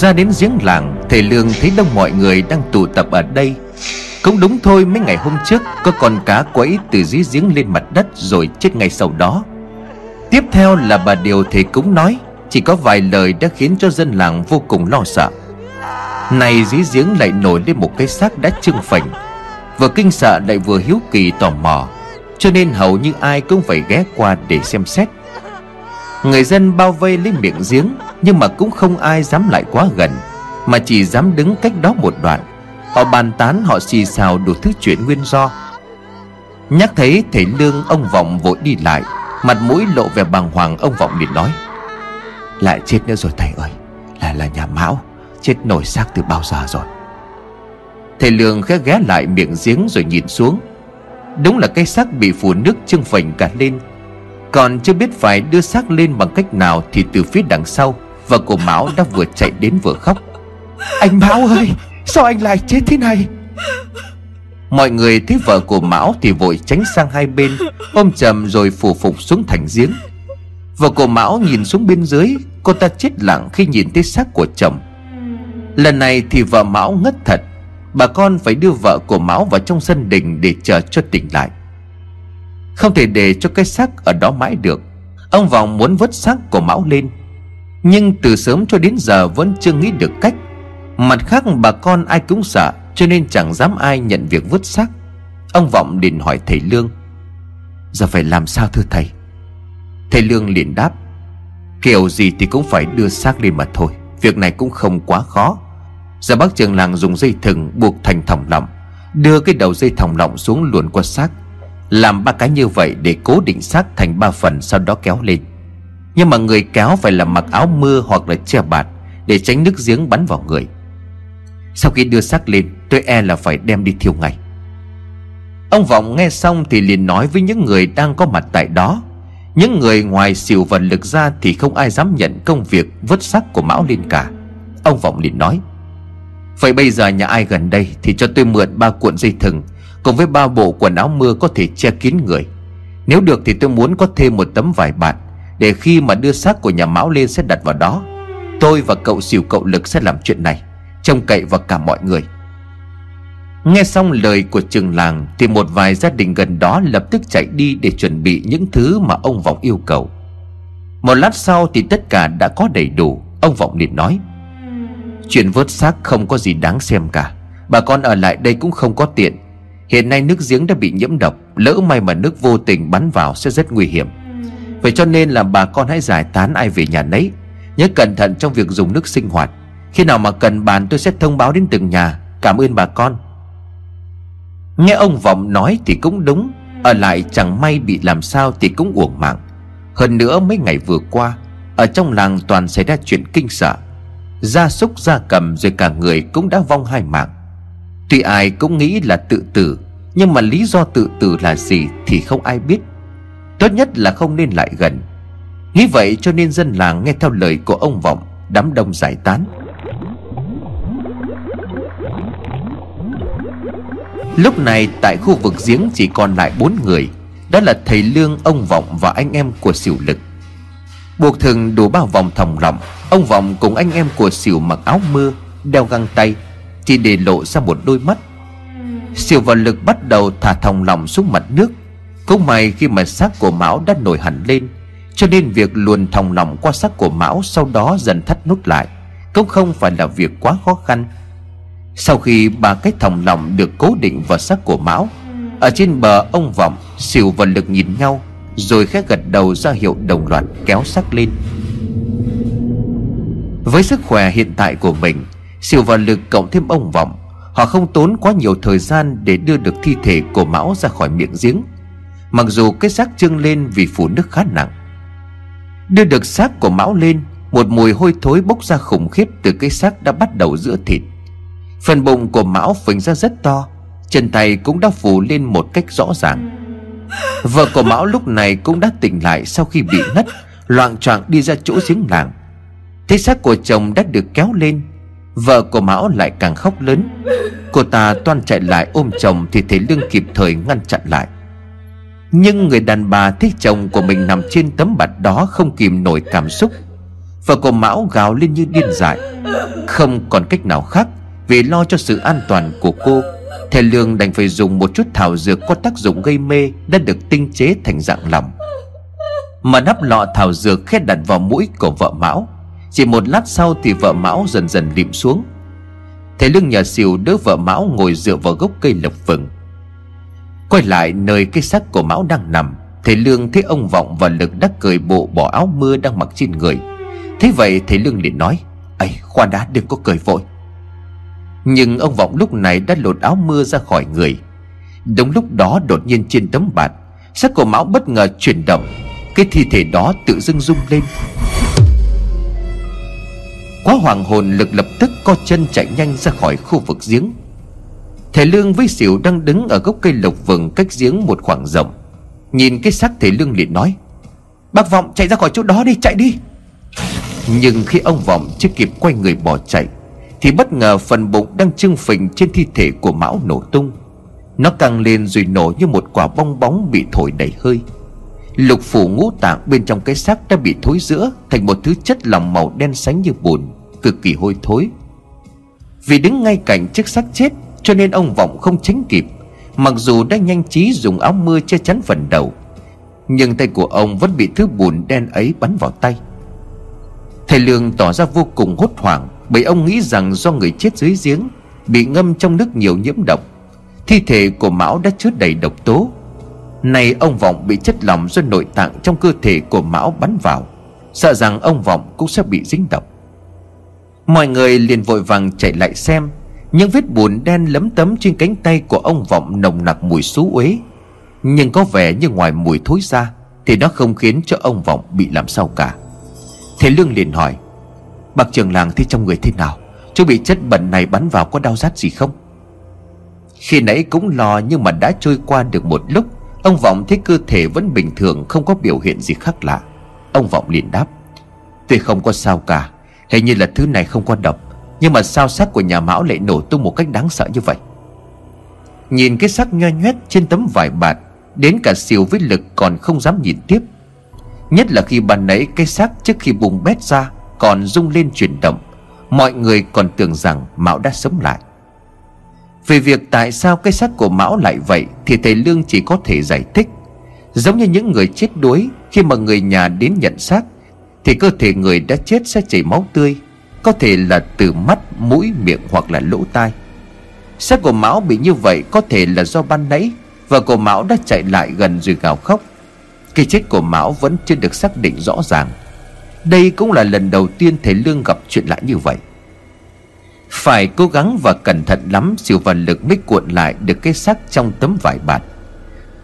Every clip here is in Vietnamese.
Ra đến giếng làng, Thầy Lương thấy đông mọi người đang tụ tập ở đây. Cũng đúng thôi, mấy ngày hôm trước, Có con cá quẫy từ dưới giếng lên mặt đất Rồi chết ngay sau đó. Tiếp theo là bà Điều thầy cúng nói, Chỉ có vài lời đã khiến cho dân làng vô cùng lo sợ. Này dưới giếng lại nổi lên một cái xác đã trưng phình. Vừa kinh sợ lại vừa hiếu kỳ tò mò, Cho nên hầu như ai cũng phải ghé qua để xem xét. Người dân bao vây lên miệng giếng nhưng mà cũng không ai dám lại quá gần, Mà chỉ dám đứng cách đó một đoạn. Họ bàn tán, họ xì xào đủ thứ chuyện nguyên do. Nhắc thấy thầy Lương, ông Vọng vội đi lại, Mặt mũi lộ vẻ bàng hoàng, ông Vọng liền nói, Lại chết nữa rồi thầy ơi, Là là nhà Mão, Chết nổi xác từ bao giờ rồi? Thầy Lương khẽ ghé lại miệng giếng rồi nhìn xuống. Đúng là cái xác bị phủ nước trưng phình cả lên. Còn chưa biết phải đưa xác lên bằng cách nào Thì từ phía đằng sau Vợ của Mão đã vừa chạy đến vừa khóc. Anh Mão ơi, Sao anh lại chết thế này? Mọi người thấy vợ của Mão thì vội tránh sang hai bên, Ôm chầm rồi phủ phục xuống thành giếng. Vợ của Mão nhìn xuống bên dưới, Cô ta chết lặng khi nhìn thấy xác của chồng. Lần này thì vợ Mão ngất thật. Bà con phải đưa vợ của Mão vào trong sân đình để chờ cho tỉnh lại. Không thể để cho cái xác ở đó mãi được. Ông Vọng muốn vớt xác của Mão lên. Nhưng từ sớm cho đến giờ vẫn chưa nghĩ được cách. Mặt khác, bà con ai cũng sợ, Cho nên chẳng dám ai nhận việc vứt xác. Ông Vọng liền hỏi thầy Lương, Giờ phải làm sao thưa thầy? Thầy Lương liền đáp, Kiểu gì thì cũng phải đưa xác lên mà thôi, Việc này cũng không quá khó. Giờ bác trường làng dùng dây thừng buộc thành thòng lọng, Đưa cái đầu dây thòng lọng xuống luồn qua xác. Làm ba cái như vậy để cố định xác thành ba phần, sau đó kéo lên. Nhưng mà người kéo phải là mặc áo mưa hoặc là che bạt Để tránh nước giếng bắn vào người. Sau khi đưa xác lên, tôi e là phải đem đi thiêu ngay. Ông Vọng nghe xong thì liền nói với những người đang có mặt tại đó, Những người ngoài xỉu vật lực ra thì không ai dám nhận công việc vứt xác của Mão lên cả. Ông Vọng liền nói, Vậy bây giờ nhà ai gần đây Thì cho tôi mượn ba cuộn dây thừng Cùng với ba bộ quần áo mưa có thể che kín người. Nếu được thì tôi muốn có thêm một tấm vải bạt để khi mà đưa xác của nhà Mão lên sẽ đặt vào đó, Tôi và cậu xỉu cậu lực sẽ làm chuyện này, Trông cậy vào cả mọi người. Nghe xong lời của trường làng Thì một vài gia đình gần đó lập tức chạy đi Để chuẩn bị những thứ mà ông Vọng yêu cầu. Một lát sau thì tất cả đã có đầy đủ, Ông Vọng liền nói, Chuyện vớt xác không có gì đáng xem cả, Bà con ở lại đây cũng không có tiện. Hiện nay nước giếng đã bị nhiễm độc, Lỡ may mà nước vô tình bắn vào sẽ rất nguy hiểm. Vậy cho nên là bà con hãy giải tán ai về nhà nấy. Nhớ cẩn thận trong việc dùng nước sinh hoạt. Khi nào mà cần bàn tôi sẽ thông báo đến từng nhà. Cảm ơn bà con. Nghe ông Vọng nói thì cũng đúng. Ở lại chẳng may bị làm sao thì cũng uổng mạng. Hơn nữa mấy ngày vừa qua, Ở trong làng toàn xảy ra chuyện kinh sợ. Gia súc, gia cầm rồi cả người cũng đã vong hai mạng. Tuy ai cũng nghĩ là tự tử, Nhưng mà lý do tự tử là gì thì không ai biết. Tốt nhất là không nên lại gần. Nghĩ vậy cho nên dân làng nghe theo lời của ông Vọng Đám đông giải tán. Lúc này tại khu vực giếng chỉ còn lại bốn người Đó là thầy Lương, ông Vọng và anh em của xỉu lực. Buộc thừng đủ bao vòng thòng lọng Ông Vọng cùng anh em của xỉu mặc áo mưa Đeo găng tay Chỉ để lộ ra một đôi mắt. Xỉu và lực bắt đầu thả thòng lọng xuống mặt nước. Cũng may khi mà xác của Mão đã nổi hẳn lên, Cho nên việc luồn thòng lòng qua xác của Mão Sau đó dần thắt nút lại, Cũng không phải là việc quá khó khăn. Sau khi ba cái thòng lòng được cố định vào xác của Mão, Ở trên bờ ông Vọng Xỉu và lực nhìn nhau, Rồi khẽ gật đầu ra hiệu đồng loạt kéo xác lên. Với sức khỏe hiện tại của mình Siêu và lực cộng thêm ông Vọng, Họ không tốn quá nhiều thời gian Để đưa được thi thể của Mão ra khỏi miệng giếng. Mặc dù cái xác trưng lên Vì phủ nước khá nặng, Đưa được xác của Mão lên, Một mùi hôi thối bốc ra khủng khiếp Từ cái xác đã bắt đầu giữa thịt. Phần bụng của Mão phình ra rất to, Chân tay cũng đã phủ lên một cách rõ ràng. Vợ của Mão lúc này cũng đã tỉnh lại Sau khi bị ngất, Loạn choạng đi ra chỗ giếng làng. Thấy xác của chồng đã được kéo lên, Vợ của Mão lại càng khóc lớn. Cô ta toan chạy lại ôm chồng Thì thấy Lương kịp thời ngăn chặn lại. Nhưng người đàn bà thích chồng của mình nằm trên tấm bạt đó Không kìm nổi cảm xúc. Vợ của Mão gào lên như điên dại. Không còn cách nào khác, Vì lo cho sự an toàn của cô, Thầy Lương đành phải dùng một chút thảo dược có tác dụng gây mê Đã được tinh chế thành dạng lỏng. Mà nắp lọ thảo dược khét đặt vào mũi của vợ Mão. Chỉ một lát sau thì vợ Mão dần dần lịm xuống. Thầy Lương nhà xỉu đỡ vợ Mão ngồi dựa vào gốc cây lộc vừng. Quay lại nơi cái xác của Mão đang nằm, Thầy Lương thấy ông Vọng và Lực đã cởi bộ bỏ áo mưa đang mặc trên người. Thế vậy thầy Lương liền nói ấy khoan đã, đừng có cởi vội. Nhưng ông Vọng lúc này đã lột áo mưa ra khỏi người. Đúng lúc đó đột nhiên trên tấm bạt, Xác của Mão bất ngờ chuyển động. Cái thi thể đó tự dưng rung lên. Quá hoàng hồn lực lập tức co chân chạy nhanh ra khỏi khu vực giếng. Thầy Lương với xỉu đang đứng ở gốc cây lộc vừng cách giếng một khoảng rộng. Nhìn cái xác thầy Lương liền nói, Bác Vọng, chạy ra khỏi chỗ đó đi, chạy đi. Nhưng khi ông Vọng chưa kịp quay người bỏ chạy, Thì bất ngờ phần bụng đang trưng phình trên thi thể của Mão nổ tung. Nó căng lên rồi nổ như một quả bong bóng bị thổi đầy hơi. Lục phủ ngũ tạng bên trong cái xác đã bị thối giữa Thành một thứ chất lỏng màu đen sánh như bùn, Cực kỳ hôi thối. Vì đứng ngay cạnh chiếc xác chết cho nên ông Vọng không tránh kịp. Mặc dù đã nhanh trí dùng áo mưa che chắn phần đầu, Nhưng tay của ông vẫn bị thứ bùn đen ấy bắn vào tay. Thầy Lương tỏ ra vô cùng hốt hoảng Bởi ông nghĩ rằng do người chết dưới giếng Bị ngâm trong nước nhiều nhiễm độc, Thi thể của Mão đã chứa đầy độc tố. Này ông Vọng bị chất lỏng do nội tạng trong cơ thể của Mão bắn vào, Sợ rằng ông Vọng cũng sẽ bị dính độc. Mọi người liền vội vàng chạy lại xem những vết bùn đen lấm tấm trên cánh tay của ông Vọng nồng nặc mùi xú uế. Nhưng có vẻ như ngoài mùi thối ra Thì nó không khiến cho ông Vọng bị làm sao cả. Thế Lương liền hỏi Bác trường làng thì trong người thế nào? Chú bị chất bẩn này bắn vào có đau rát gì không? Khi nãy cũng lo nhưng mà đã trôi qua được một lúc, Ông Vọng thấy cơ thể vẫn bình thường, Không có biểu hiện gì khác lạ. Ông Vọng liền đáp Tuy không có sao cả. Hình như là thứ này không có độc. Nhưng mà sao xác của nhà Mão lại nổ tung một cách đáng sợ như vậy? Nhìn cái xác nho nhoét trên tấm vải bạt, Đến cả siêu với lực còn không dám nhìn tiếp. Nhất là khi ban nãy cái xác trước khi bùng bét ra Còn rung lên chuyển động, Mọi người còn tưởng rằng Mão đã sống lại. Về việc tại sao cái xác của Mão lại vậy Thì thầy Lương chỉ có thể giải thích. Giống như những người chết đuối, Khi mà người nhà đến nhận xác, Thì cơ thể người đã chết sẽ chảy máu tươi. Có thể là từ mắt, mũi, miệng hoặc là lỗ tai. Xác của Mão bị như vậy có thể là do ban nãy Và của Mão đã chạy lại gần rồi gào khóc. Cái chết của Mão vẫn chưa được xác định rõ ràng. Đây cũng là lần đầu tiên thầy Lương gặp chuyện lạ như vậy. Phải cố gắng và cẩn thận lắm Siêu vật lực mới cuộn lại được cái xác trong tấm vải bạt.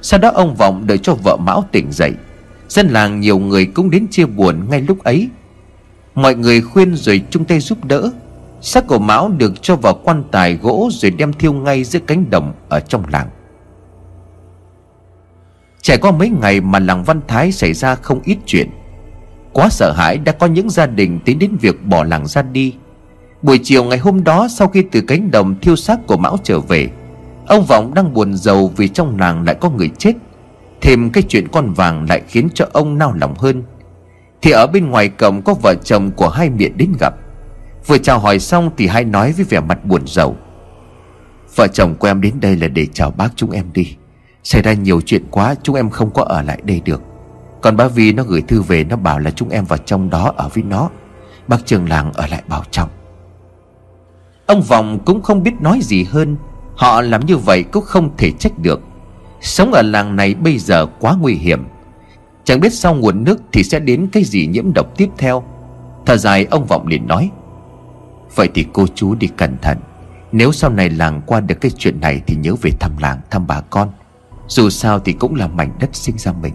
Sau đó ông Vọng đợi cho vợ Mão tỉnh dậy. Dân làng nhiều người cũng đến chia buồn ngay lúc ấy. Mọi người khuyên rồi chung tay giúp đỡ. Xác của Mão được cho vào quan tài gỗ Rồi đem thiêu ngay giữa cánh đồng ở trong làng. Trải qua mấy ngày mà làng Văn Thái xảy ra không ít chuyện, Quá sợ hãi đã có những gia đình tính đến việc bỏ làng ra đi. Buổi chiều ngày hôm đó, sau khi từ cánh đồng thiêu xác của Mão trở về, Ông Vọng đang buồn giàu vì trong làng lại có người chết. Thêm cái chuyện con vàng lại khiến cho ông nao lòng hơn. Thì ở bên ngoài cổng có vợ chồng của hai miệng đến gặp. Vừa chào hỏi xong thì hai nói với vẻ mặt buồn rầu. Vợ chồng của em đến đây là để chào bác chúng em đi. Xảy ra nhiều chuyện quá, Chúng em không có ở lại đây được. Còn bác Vi nó gửi thư về, Nó bảo là chúng em vào trong đó ở với nó. Bác trường làng ở lại bảo trọng. Ông Vọng cũng không biết nói gì hơn. Họ làm như vậy cũng không thể trách được. Sống ở làng này bây giờ quá nguy hiểm. Chẳng biết sau nguồn nước thì sẽ đến cái gì nhiễm độc tiếp theo. Thở dài, ông Vọng liền nói, Vậy thì cô chú đi cẩn thận. Nếu sau này làng qua được cái chuyện này Thì nhớ về thăm làng, thăm bà con. Dù sao thì cũng là mảnh đất sinh ra mình.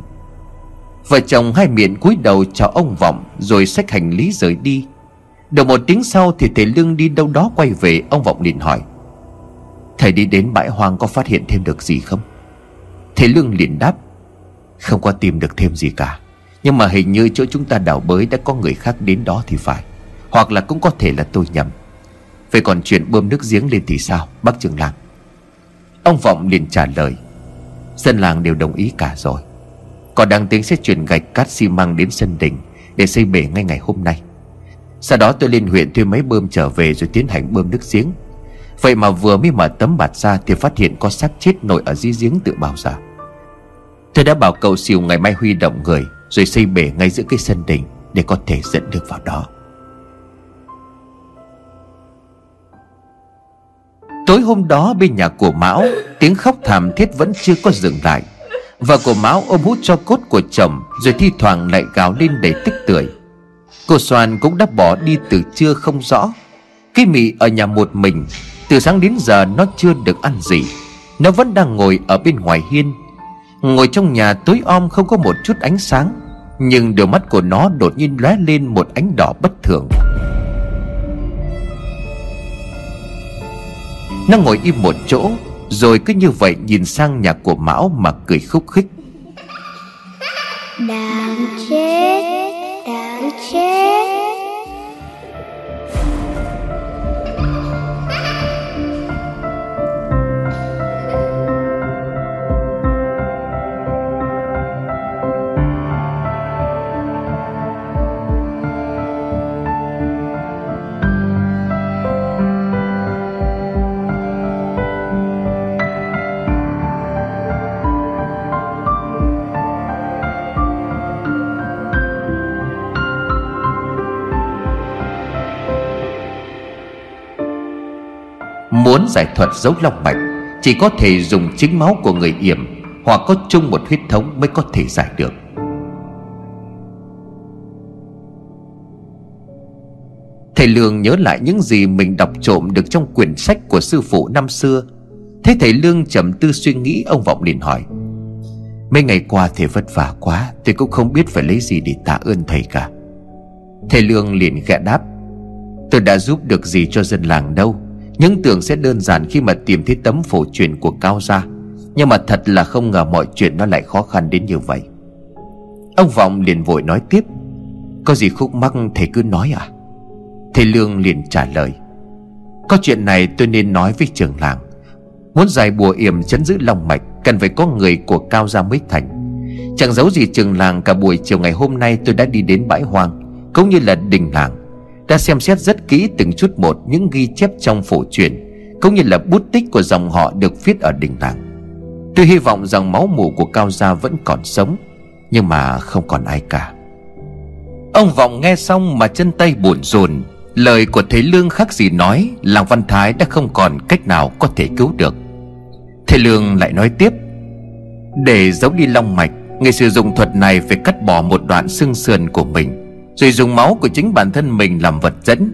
Vợ chồng hai miệng cúi đầu chào ông Vọng Rồi xách hành lý rời đi. Được một tiếng sau thì thầy Lương đi đâu đó quay về, Ông Vọng liền hỏi, Thầy đi đến bãi hoang có phát hiện thêm được gì không? Thầy Lương liền đáp không có tìm được thêm gì cả. Nhưng mà hình như chỗ chúng ta đào bới đã có người khác đến đó thì phải. Hoặc là cũng có thể là tôi nhầm. Vậy còn chuyện bơm nước giếng lên thì sao, Bác trưởng làng? Ông Vọng liền trả lời. Dân làng đều đồng ý cả rồi. Còn đang tính sẽ chuyển gạch cát xi măng đến sân đình Để xây bể ngay ngày hôm nay. Sau đó tôi lên huyện thuê máy bơm trở về rồi tiến hành bơm nước giếng. Vậy mà vừa mới mở tấm bạt ra Thì phát hiện có xác chết nổi ở dưới giếng tự bào ra. Tôi đã bảo cậu xìu ngày mai huy động người, Rồi xây bể ngay giữa cái sân đình Để có thể dẫn được vào đó. Tối hôm đó bên nhà của Mão, Tiếng khóc thảm thiết vẫn chưa có dừng lại. Và của Mão ôm hút cho cốt của chồng, Rồi thi thoảng lại gào lên để tức tưởi. Cô Soan cũng đã bỏ đi từ trưa không rõ. Cái mị ở nhà một mình, Từ sáng đến giờ nó chưa được ăn gì. Nó vẫn đang ngồi ở bên ngoài hiên Ngồi trong nhà tối om không có một chút ánh sáng, Nhưng đôi mắt của nó đột nhiên lóe lên một ánh đỏ bất thường. Nó ngồi im một chỗ, Rồi cứ như vậy nhìn sang nhà của Mão mà cười khúc khích. Đáng chết Đáng chết. Muốn giải thuật dấu long mạch, Chỉ có thể dùng chính máu của người yểm Hoặc có chung một huyết thống mới có thể giải được. Thầy Lương nhớ lại những gì mình đọc trộm được trong quyển sách của sư phụ năm xưa. Thế thầy Lương trầm tư suy nghĩ, ông Vọng liền hỏi, Mấy ngày qua thầy vất vả quá Tôi cũng không biết phải lấy gì để tạ ơn thầy cả. Thầy Lương liền khẽ đáp, Tôi đã giúp được gì cho dân làng đâu những tưởng sẽ đơn giản khi mà tìm thấy tấm phổ truyền của Cao Gia. Nhưng mà thật là không ngờ mọi chuyện nó lại khó khăn đến như vậy. Ông Vọng liền vội nói tiếp. Có gì khúc mắc thầy cứ nói à? Thầy Lương liền trả lời. Có chuyện này tôi nên nói với trường làng. Muốn giải bùa yểm chấn giữ lòng mạch, Cần phải có người của Cao Gia mới thành. Chẳng giấu gì trường làng cả buổi chiều ngày hôm nay tôi đã đi đến bãi hoang, Cũng như là đình làng đã xem xét rất kỹ từng chút một những ghi chép trong phổ truyền, cũng như là bút tích của dòng họ được viết ở đình làng. Tôi hy vọng rằng máu mủ của cao gia vẫn còn sống, nhưng mà không còn ai cả. Ông vọng nghe xong mà chân tay buồn rồn, lời của thầy lương khác gì nói, làng văn thái đã không còn cách nào có thể cứu được. Thầy lương lại nói tiếp, để giấu đi long mạch, người sử dụng thuật này phải cắt bỏ một đoạn xương sườn của mình rồi dùng máu của chính bản thân mình làm vật dẫn.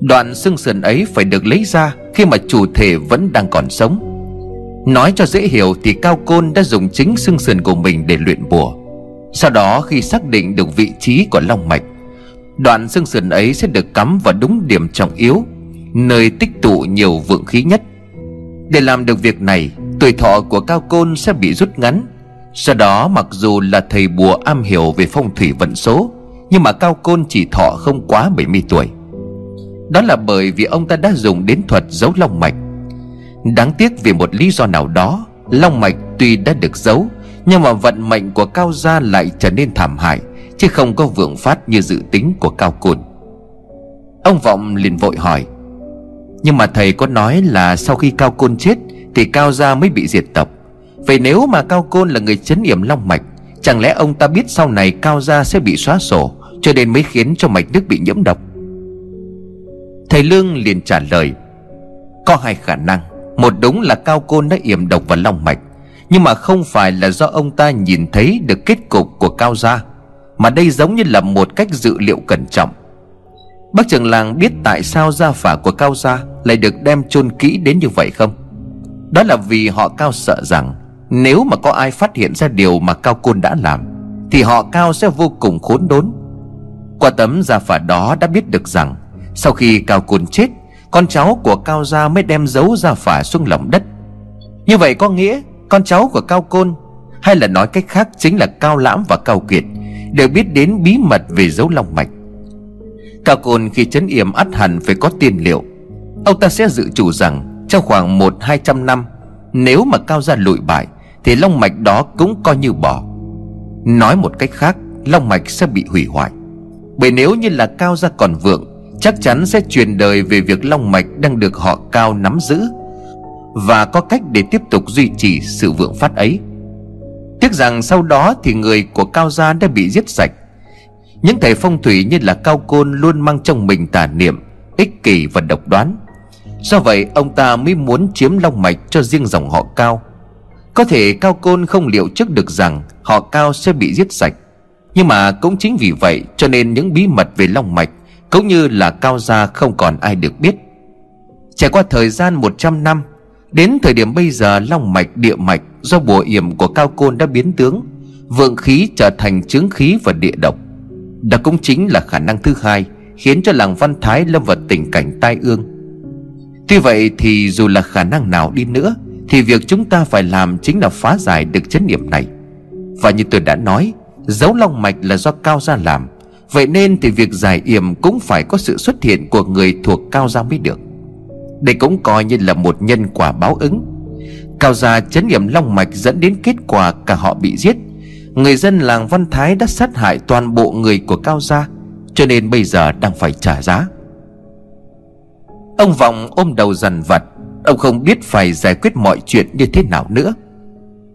Đoạn xương sườn ấy phải được lấy ra Khi mà chủ thể vẫn đang còn sống. Nói cho dễ hiểu thì Cao Côn đã dùng chính xương sườn của mình để luyện bùa. Sau đó khi xác định được vị trí của Long Mạch, Đoạn xương sườn ấy sẽ được cắm vào đúng điểm trọng yếu, Nơi tích tụ nhiều vượng khí nhất. Để làm được việc này, Tuổi thọ của Cao Côn sẽ bị rút ngắn. Sau đó mặc dù là thầy bùa am hiểu về phong thủy vận số nhưng mà Cao Côn chỉ thọ không quá 70 tuổi. Đó là bởi vì ông ta đã dùng đến thuật giấu long mạch. Đáng tiếc vì một lý do nào đó, Long mạch tuy đã được giấu, Nhưng mà vận mệnh của Cao Gia lại trở nên thảm hại, Chứ không có vượng phát như dự tính của Cao Côn. Ông Vọng liền vội hỏi, Nhưng mà thầy có nói là sau khi Cao Côn chết Thì Cao Gia mới bị diệt tộc. Vậy nếu mà Cao Côn là người chấn yểm Long Mạch, Chẳng lẽ ông ta biết sau này Cao Gia sẽ bị xóa sổ cho nên mới khiến cho mạch nước bị nhiễm độc. Thầy Lương liền trả lời, Có hai khả năng. Một đúng là Cao Côn đã yểm độc vào lòng mạch, Nhưng mà không phải là do ông ta nhìn thấy được kết cục của Cao Gia, Mà đây giống như là một cách dự liệu cẩn trọng. Bác trưởng làng biết tại sao gia phả của Cao Gia Lại được đem chôn kỹ đến như vậy không? Đó là vì họ Cao sợ rằng Nếu mà có ai phát hiện ra điều mà Cao Côn đã làm, Thì họ Cao sẽ vô cùng khốn đốn qua tấm gia phả đó đã biết được rằng, Sau khi Cao Côn chết, Con cháu của Cao Gia mới đem giấu gia phả xuống lòng đất. Như vậy có nghĩa, Con cháu của Cao Côn, Hay là nói cách khác chính là Cao Lãm và Cao Kiệt, Đều biết đến bí mật về dấu long mạch. Cao Côn khi chấn yểm ắt hẳn phải có tiền liệu. Ông ta sẽ dự chủ rằng Trong khoảng một hai trăm năm, Nếu mà Cao Gia lụi bại, Thì long mạch đó cũng coi như bỏ. Nói một cách khác, Long mạch sẽ bị hủy hoại. Bởi nếu như là cao gia còn vượng, Chắc chắn sẽ truyền đời về việc long mạch đang được họ cao nắm giữ Và có cách để tiếp tục duy trì sự vượng phát ấy. Tiếc rằng sau đó thì người của cao gia đã bị giết sạch. Những thầy phong thủy như là cao côn luôn mang trong mình tà niệm, Ích kỷ và độc đoán. Do vậy, ông ta mới muốn chiếm long mạch cho riêng dòng họ cao. Có thể cao côn không liệu trước được rằng họ cao sẽ bị giết sạch. Nhưng mà cũng chính vì vậy cho nên những bí mật về long mạch Cũng như là cao gia không còn ai được biết. Trải qua thời gian 100 năm, Đến thời điểm bây giờ long mạch, địa mạch Do bùa yểm của cao côn đã biến tướng, Vượng khí trở thành chứng khí và địa độc. Đó cũng chính là khả năng thứ hai Khiến cho làng Văn Thái lâm vào tình cảnh tai ương. Tuy vậy thì dù là khả năng nào đi nữa, Thì việc chúng ta phải làm chính là phá giải được chấn niệm này. Và như tôi đã nói Dấu long mạch là do cao gia làm. Vậy nên thì việc giải yểm cũng phải có sự xuất hiện của người thuộc cao gia mới được. Đây cũng coi như là một nhân quả báo ứng. Cao gia chấn nghiệm long mạch dẫn đến kết quả cả họ bị giết. Người dân làng Văn Thái đã sát hại toàn bộ người của Cao gia, Cho nên bây giờ đang phải trả giá. Ông Vọng ôm đầu dằn vặt, Ông không biết phải giải quyết mọi chuyện như thế nào nữa.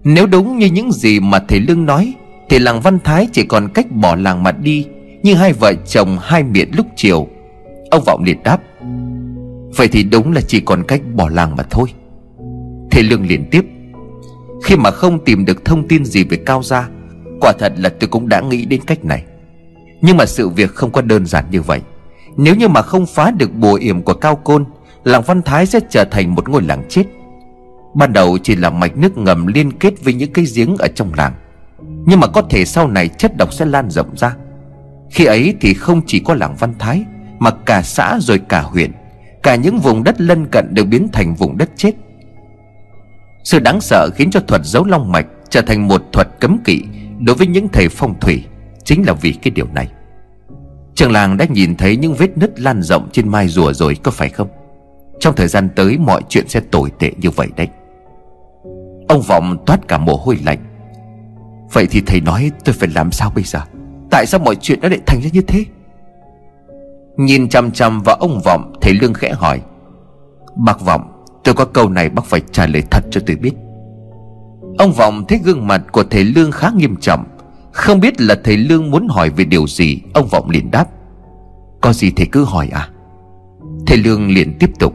Nếu đúng như những gì mà thầy Lương nói thì làng Văn Thái chỉ còn cách bỏ làng mà đi, Như hai vợ chồng hai miệng lúc chiều. Ông Vọng liền đáp, Vậy thì đúng là chỉ còn cách bỏ làng mà thôi. Thế Lương liền tiếp, Khi mà không tìm được thông tin gì về Cao Gia, Quả thật là tôi cũng đã nghĩ đến cách này. Nhưng mà sự việc không có đơn giản như vậy. Nếu như mà không phá được bùa yểm của Cao Côn, Làng Văn Thái sẽ trở thành một ngôi làng chết. Ban đầu chỉ là mạch nước ngầm liên kết với những cái giếng ở trong làng. Nhưng mà có thể sau này chất độc sẽ lan rộng ra. Khi ấy thì không chỉ có làng Văn Thái, Mà cả xã rồi cả huyện, Cả những vùng đất lân cận đều biến thành vùng đất chết. Sự đáng sợ khiến cho thuật giấu long mạch Trở thành một thuật cấm kỵ Đối với những thầy phong thủy, Chính là vì cái điều này. Trường làng đã nhìn thấy những vết nứt lan rộng trên mai rùa rồi, có phải không? Trong thời gian tới mọi chuyện sẽ tồi tệ như vậy đấy. Ông Vọng toát cả mồ hôi lạnh Vậy thì thầy nói tôi phải làm sao bây giờ? Tại sao mọi chuyện nó lại thành ra như thế? Nhìn chăm chăm vào ông Vọng, Thầy Lương khẽ hỏi. Bác Vọng, Tôi có câu này bác phải trả lời thật cho tôi biết. Ông Vọng thấy gương mặt của thầy Lương khá nghiêm trọng. Không biết là thầy Lương muốn hỏi về điều gì, Ông Vọng liền đáp. Có gì thầy cứ hỏi à? Thầy Lương liền tiếp tục.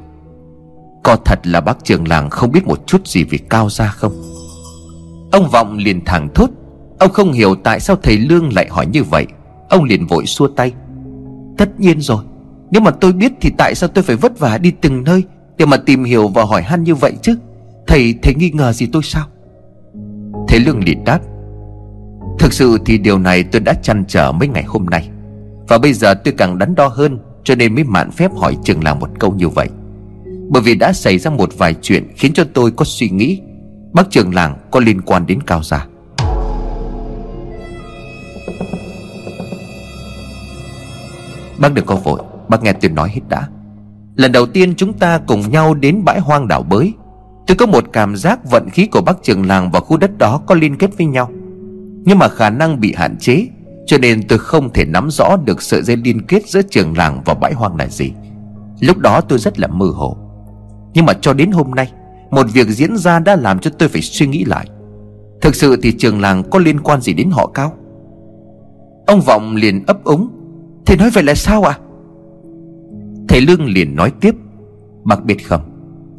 Có thật là bác trường làng không biết một chút gì về Cao Gia không? Ông Vọng liền thẳng thốt. Ông không hiểu tại sao thầy Lương lại hỏi như vậy. Ông liền vội xua tay. Tất nhiên rồi. Nếu mà tôi biết thì tại sao tôi phải vất vả đi từng nơi để mà tìm hiểu và hỏi han như vậy chứ? Thầy thầy nghi ngờ gì tôi sao? Thế Lương liền đáp. Thực sự thì điều này tôi đã chăn trở mấy ngày hôm nay. Và bây giờ tôi càng đắn đo hơn, Cho nên mới mạn phép hỏi chừng là một câu như vậy. Bởi vì đã xảy ra một vài chuyện Khiến cho tôi có suy nghĩ. Bác trường làng có liên quan đến Cao Gia. Bác đừng có vội, Bác nghe tôi nói hết đã. Lần đầu tiên chúng ta cùng nhau đến bãi hoang đảo bới, Tôi có một cảm giác vận khí của bác trường làng và khu đất đó có liên kết với nhau. Nhưng mà khả năng bị hạn chế, Cho nên tôi không thể nắm rõ được sợi dây liên kết giữa trường làng và bãi hoang là gì. Lúc đó tôi rất là mơ hồ. Nhưng mà cho đến hôm nay, Một việc diễn ra đã làm cho tôi phải suy nghĩ lại. Thực sự thì trường làng có liên quan gì đến họ cao? Ông Vọng liền ấp úng. Thầy nói vậy là sao ạ? À? Thầy Lương liền nói tiếp. Bác biết không?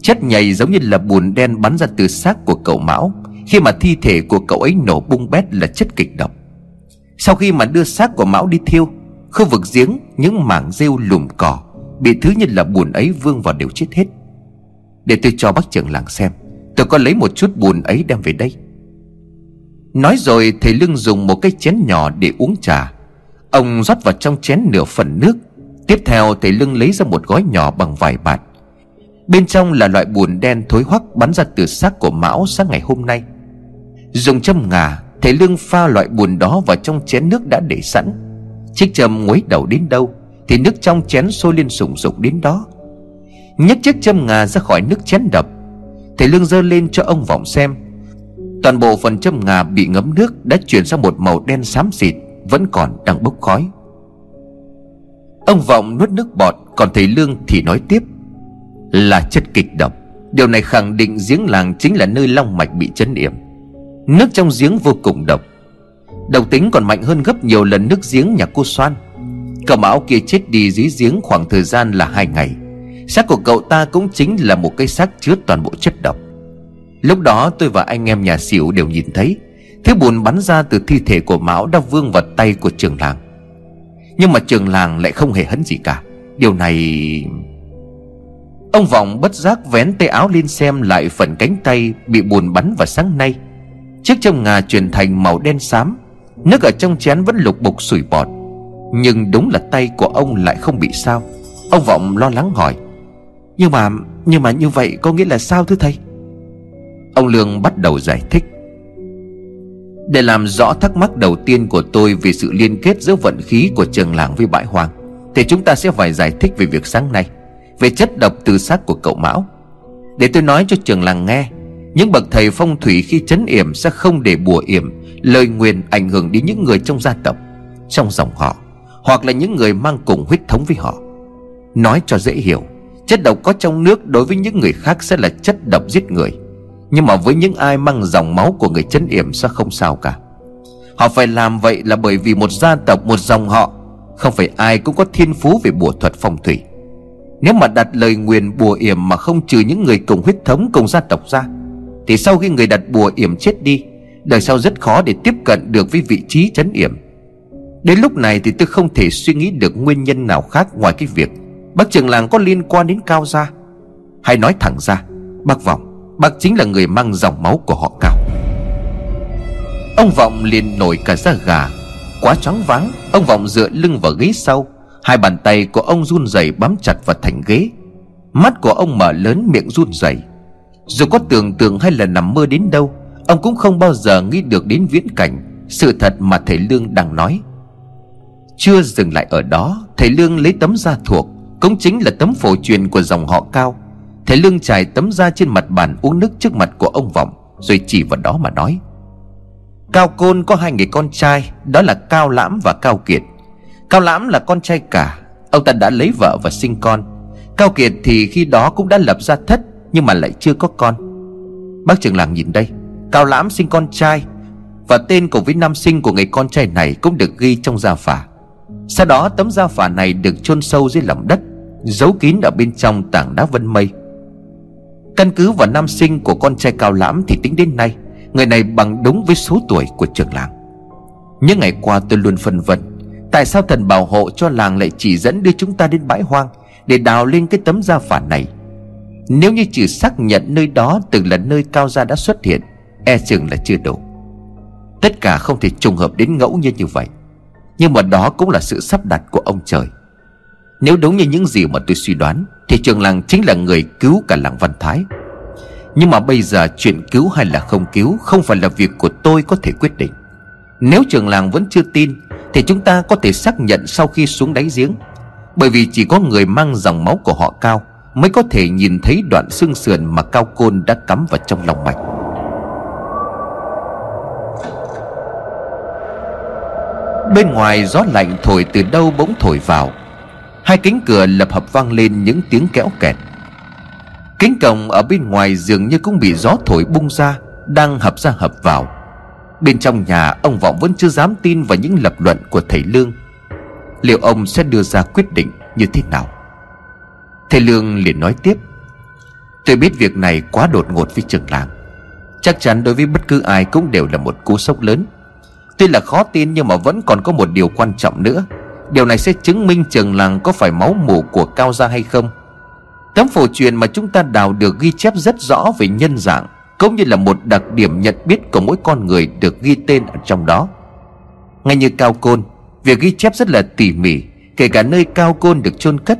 Chất nhầy giống như là bùn đen bắn ra từ xác của cậu Mão. Khi mà thi thể của cậu ấy nổ bung bét là chất kịch độc. Sau khi mà đưa xác của Mão đi thiêu, Khu vực giếng, những mảng rêu lùm cỏ Bị thứ như là bùn ấy vương vào đều chết hết. Để tôi cho bác trưởng làng xem, Tôi có lấy một chút bùn ấy đem về đây. Nói rồi, thầy Lương dùng một cái chén nhỏ để uống trà. Ông rót vào trong chén nửa phần nước. Tiếp theo, thầy lưng lấy ra một gói nhỏ bằng vải bạt. Bên trong là loại bùn đen thối hoắc bắn ra từ xác của Mão sáng ngày hôm nay. Dùng châm ngà, Thầy lưng pha loại bùn đó vào trong chén nước đã để sẵn. Chiếc châm nguấy đầu đến đâu, Thì nước trong chén sôi lên sùng sục đến đó. Nhấc chiếc châm ngà ra khỏi nước chén đập. Thầy lương dơ lên cho ông vọng xem. Toàn bộ phần châm ngà bị ngấm nước Đã chuyển sang một màu đen xám xịt. Vẫn còn đang bốc khói. Ông Vọng nuốt nước bọt, Còn thầy Lương thì nói tiếp, Là chất kịch độc. Điều này khẳng định giếng làng chính là nơi long mạch bị chấn yểm. Nước trong giếng vô cùng độc. Độc tính còn mạnh hơn gấp nhiều lần nước giếng nhà cô Soan. Cậu Mão kia chết đi dưới giếng khoảng thời gian là hai ngày. Xác của cậu ta cũng chính là một cái xác chứa toàn bộ chất độc. Lúc đó tôi và anh em nhà xỉu đều nhìn thấy Thứ bùn bắn ra từ thi thể của Mão đã vương vào tay của trường làng. Nhưng mà trường làng lại không hề hấn gì cả. Điều này... Ông Vọng bất giác vén tay áo lên xem lại phần cánh tay bị bùn bắn vào sáng nay. Chiếc trong ngà chuyển thành màu đen xám, Nước ở trong chén vẫn lục bục sủi bọt. Nhưng đúng là tay của ông lại không bị sao. Ông Vọng lo lắng hỏi, Nhưng mà Nhưng mà như vậy có nghĩa là sao thưa thầy? Ông Lương bắt đầu giải thích để làm rõ thắc mắc đầu tiên của tôi Về sự liên kết giữa vận khí của trường làng với bãi hoang. Thì chúng ta sẽ phải giải thích về việc sáng nay, Về chất độc từ xác của cậu Mão. Để tôi nói cho trường làng nghe, Những bậc thầy phong thủy khi chấn yểm Sẽ không để bùa yểm, Lời nguyền ảnh hưởng đến những người trong gia tộc, Trong dòng họ, Hoặc là những người mang cùng huyết thống với họ. Nói cho dễ hiểu, Chất độc có trong nước đối với những người khác sẽ là chất độc giết người. Nhưng mà với những ai mang dòng máu của người chấn yểm sẽ không sao cả. Họ phải làm vậy là bởi vì một gia tộc, một dòng họ Không phải ai cũng có thiên phú về bùa thuật phong thủy. Nếu mà đặt lời nguyền bùa yểm mà không trừ những người cùng huyết thống cùng gia tộc ra Thì sau khi người đặt bùa yểm chết đi Đời sau rất khó để tiếp cận được với vị trí chấn yểm. Đến lúc này thì tôi không thể suy nghĩ được nguyên nhân nào khác ngoài cái việc Bác trường làng có liên quan đến Cao gia. Hay nói thẳng ra Bác Vọng Bác chính là người mang dòng máu của họ Cao. Ông Vọng liền nổi cả da gà, Quá choáng váng. Ông Vọng dựa lưng vào ghế sau, Hai bàn tay của ông run rẩy bám chặt vào thành ghế. Mắt của ông mở lớn, miệng run rẩy. Dù có tưởng tượng hay là nằm mơ đến đâu, Ông cũng không bao giờ nghĩ được đến viễn cảnh. Sự thật mà thầy Lương đang nói. Chưa dừng lại ở đó, Thầy Lương lấy tấm da thuộc, cũng chính là tấm phổ truyền của dòng họ cao. Thầy Lương trải tấm da trên mặt bàn uống nước trước mặt của ông Vọng, Rồi chỉ vào đó mà nói. Cao Côn có hai người con trai, Đó là Cao Lãm và Cao Kiệt. Cao Lãm là con trai cả, Ông ta đã lấy vợ và sinh con. Cao Kiệt thì khi đó cũng đã lập ra thất, Nhưng mà lại chưa có con. Bác trưởng làng nhìn đây, Cao Lãm sinh con trai, Và tên cùng với nam sinh của người con trai này Cũng được ghi trong gia phả. Sau đó tấm gia phả này được chôn sâu dưới lòng đất, Giấu kín ở bên trong tảng đá vân mây. Căn cứ vào năm sinh của con trai cao lãm Thì tính đến nay, Người này bằng đúng với số tuổi của trưởng làng. Những ngày qua tôi luôn phân vân, Tại sao thần bảo hộ cho làng lại chỉ dẫn đưa chúng ta đến bãi hoang Để đào lên cái tấm da phản này? Nếu như chỉ xác nhận nơi đó từng là nơi cao gia đã xuất hiện E chừng là chưa đủ. Tất cả không thể trùng hợp đến ngẫu nhiên như vậy, Nhưng mà đó cũng là sự sắp đặt của ông trời. Nếu đúng như những gì mà tôi suy đoán thì trường làng chính là người cứu cả làng Văn Thái. Nhưng mà bây giờ chuyện cứu hay là không cứu Không phải là việc của tôi có thể quyết định. Nếu trường làng vẫn chưa tin, Thì chúng ta có thể xác nhận sau khi xuống đáy giếng. Bởi vì chỉ có người mang dòng máu của họ cao Mới có thể nhìn thấy đoạn xương sườn mà cao côn đã cắm vào trong lòng mạch. Bên ngoài gió lạnh thổi từ đâu bỗng thổi vào. Hai cánh cửa lập hợp vang lên những tiếng kéo kẹt. Cánh cổng ở bên ngoài dường như cũng bị gió thổi bung ra, Đang hợp ra hợp vào. Bên trong nhà, ông Vọng vẫn chưa dám tin vào những lập luận của thầy Lương. Liệu ông sẽ đưa ra quyết định như thế nào? Thầy Lương liền nói tiếp. Tôi biết việc này quá đột ngột với trường làng. Chắc chắn đối với bất cứ ai cũng đều là một cú sốc lớn. Tuy là khó tin nhưng mà vẫn còn có một điều quan trọng nữa. Điều này sẽ chứng minh trường làng có phải máu mủ của Cao Gia hay không. Tấm phổ truyền mà chúng ta đào được ghi chép rất rõ về nhân dạng, Cũng như là một đặc điểm nhận biết của mỗi con người được ghi tên ở trong đó. Ngay như Cao Côn, Việc ghi chép rất là tỉ mỉ, Kể cả nơi Cao Côn được chôn cất.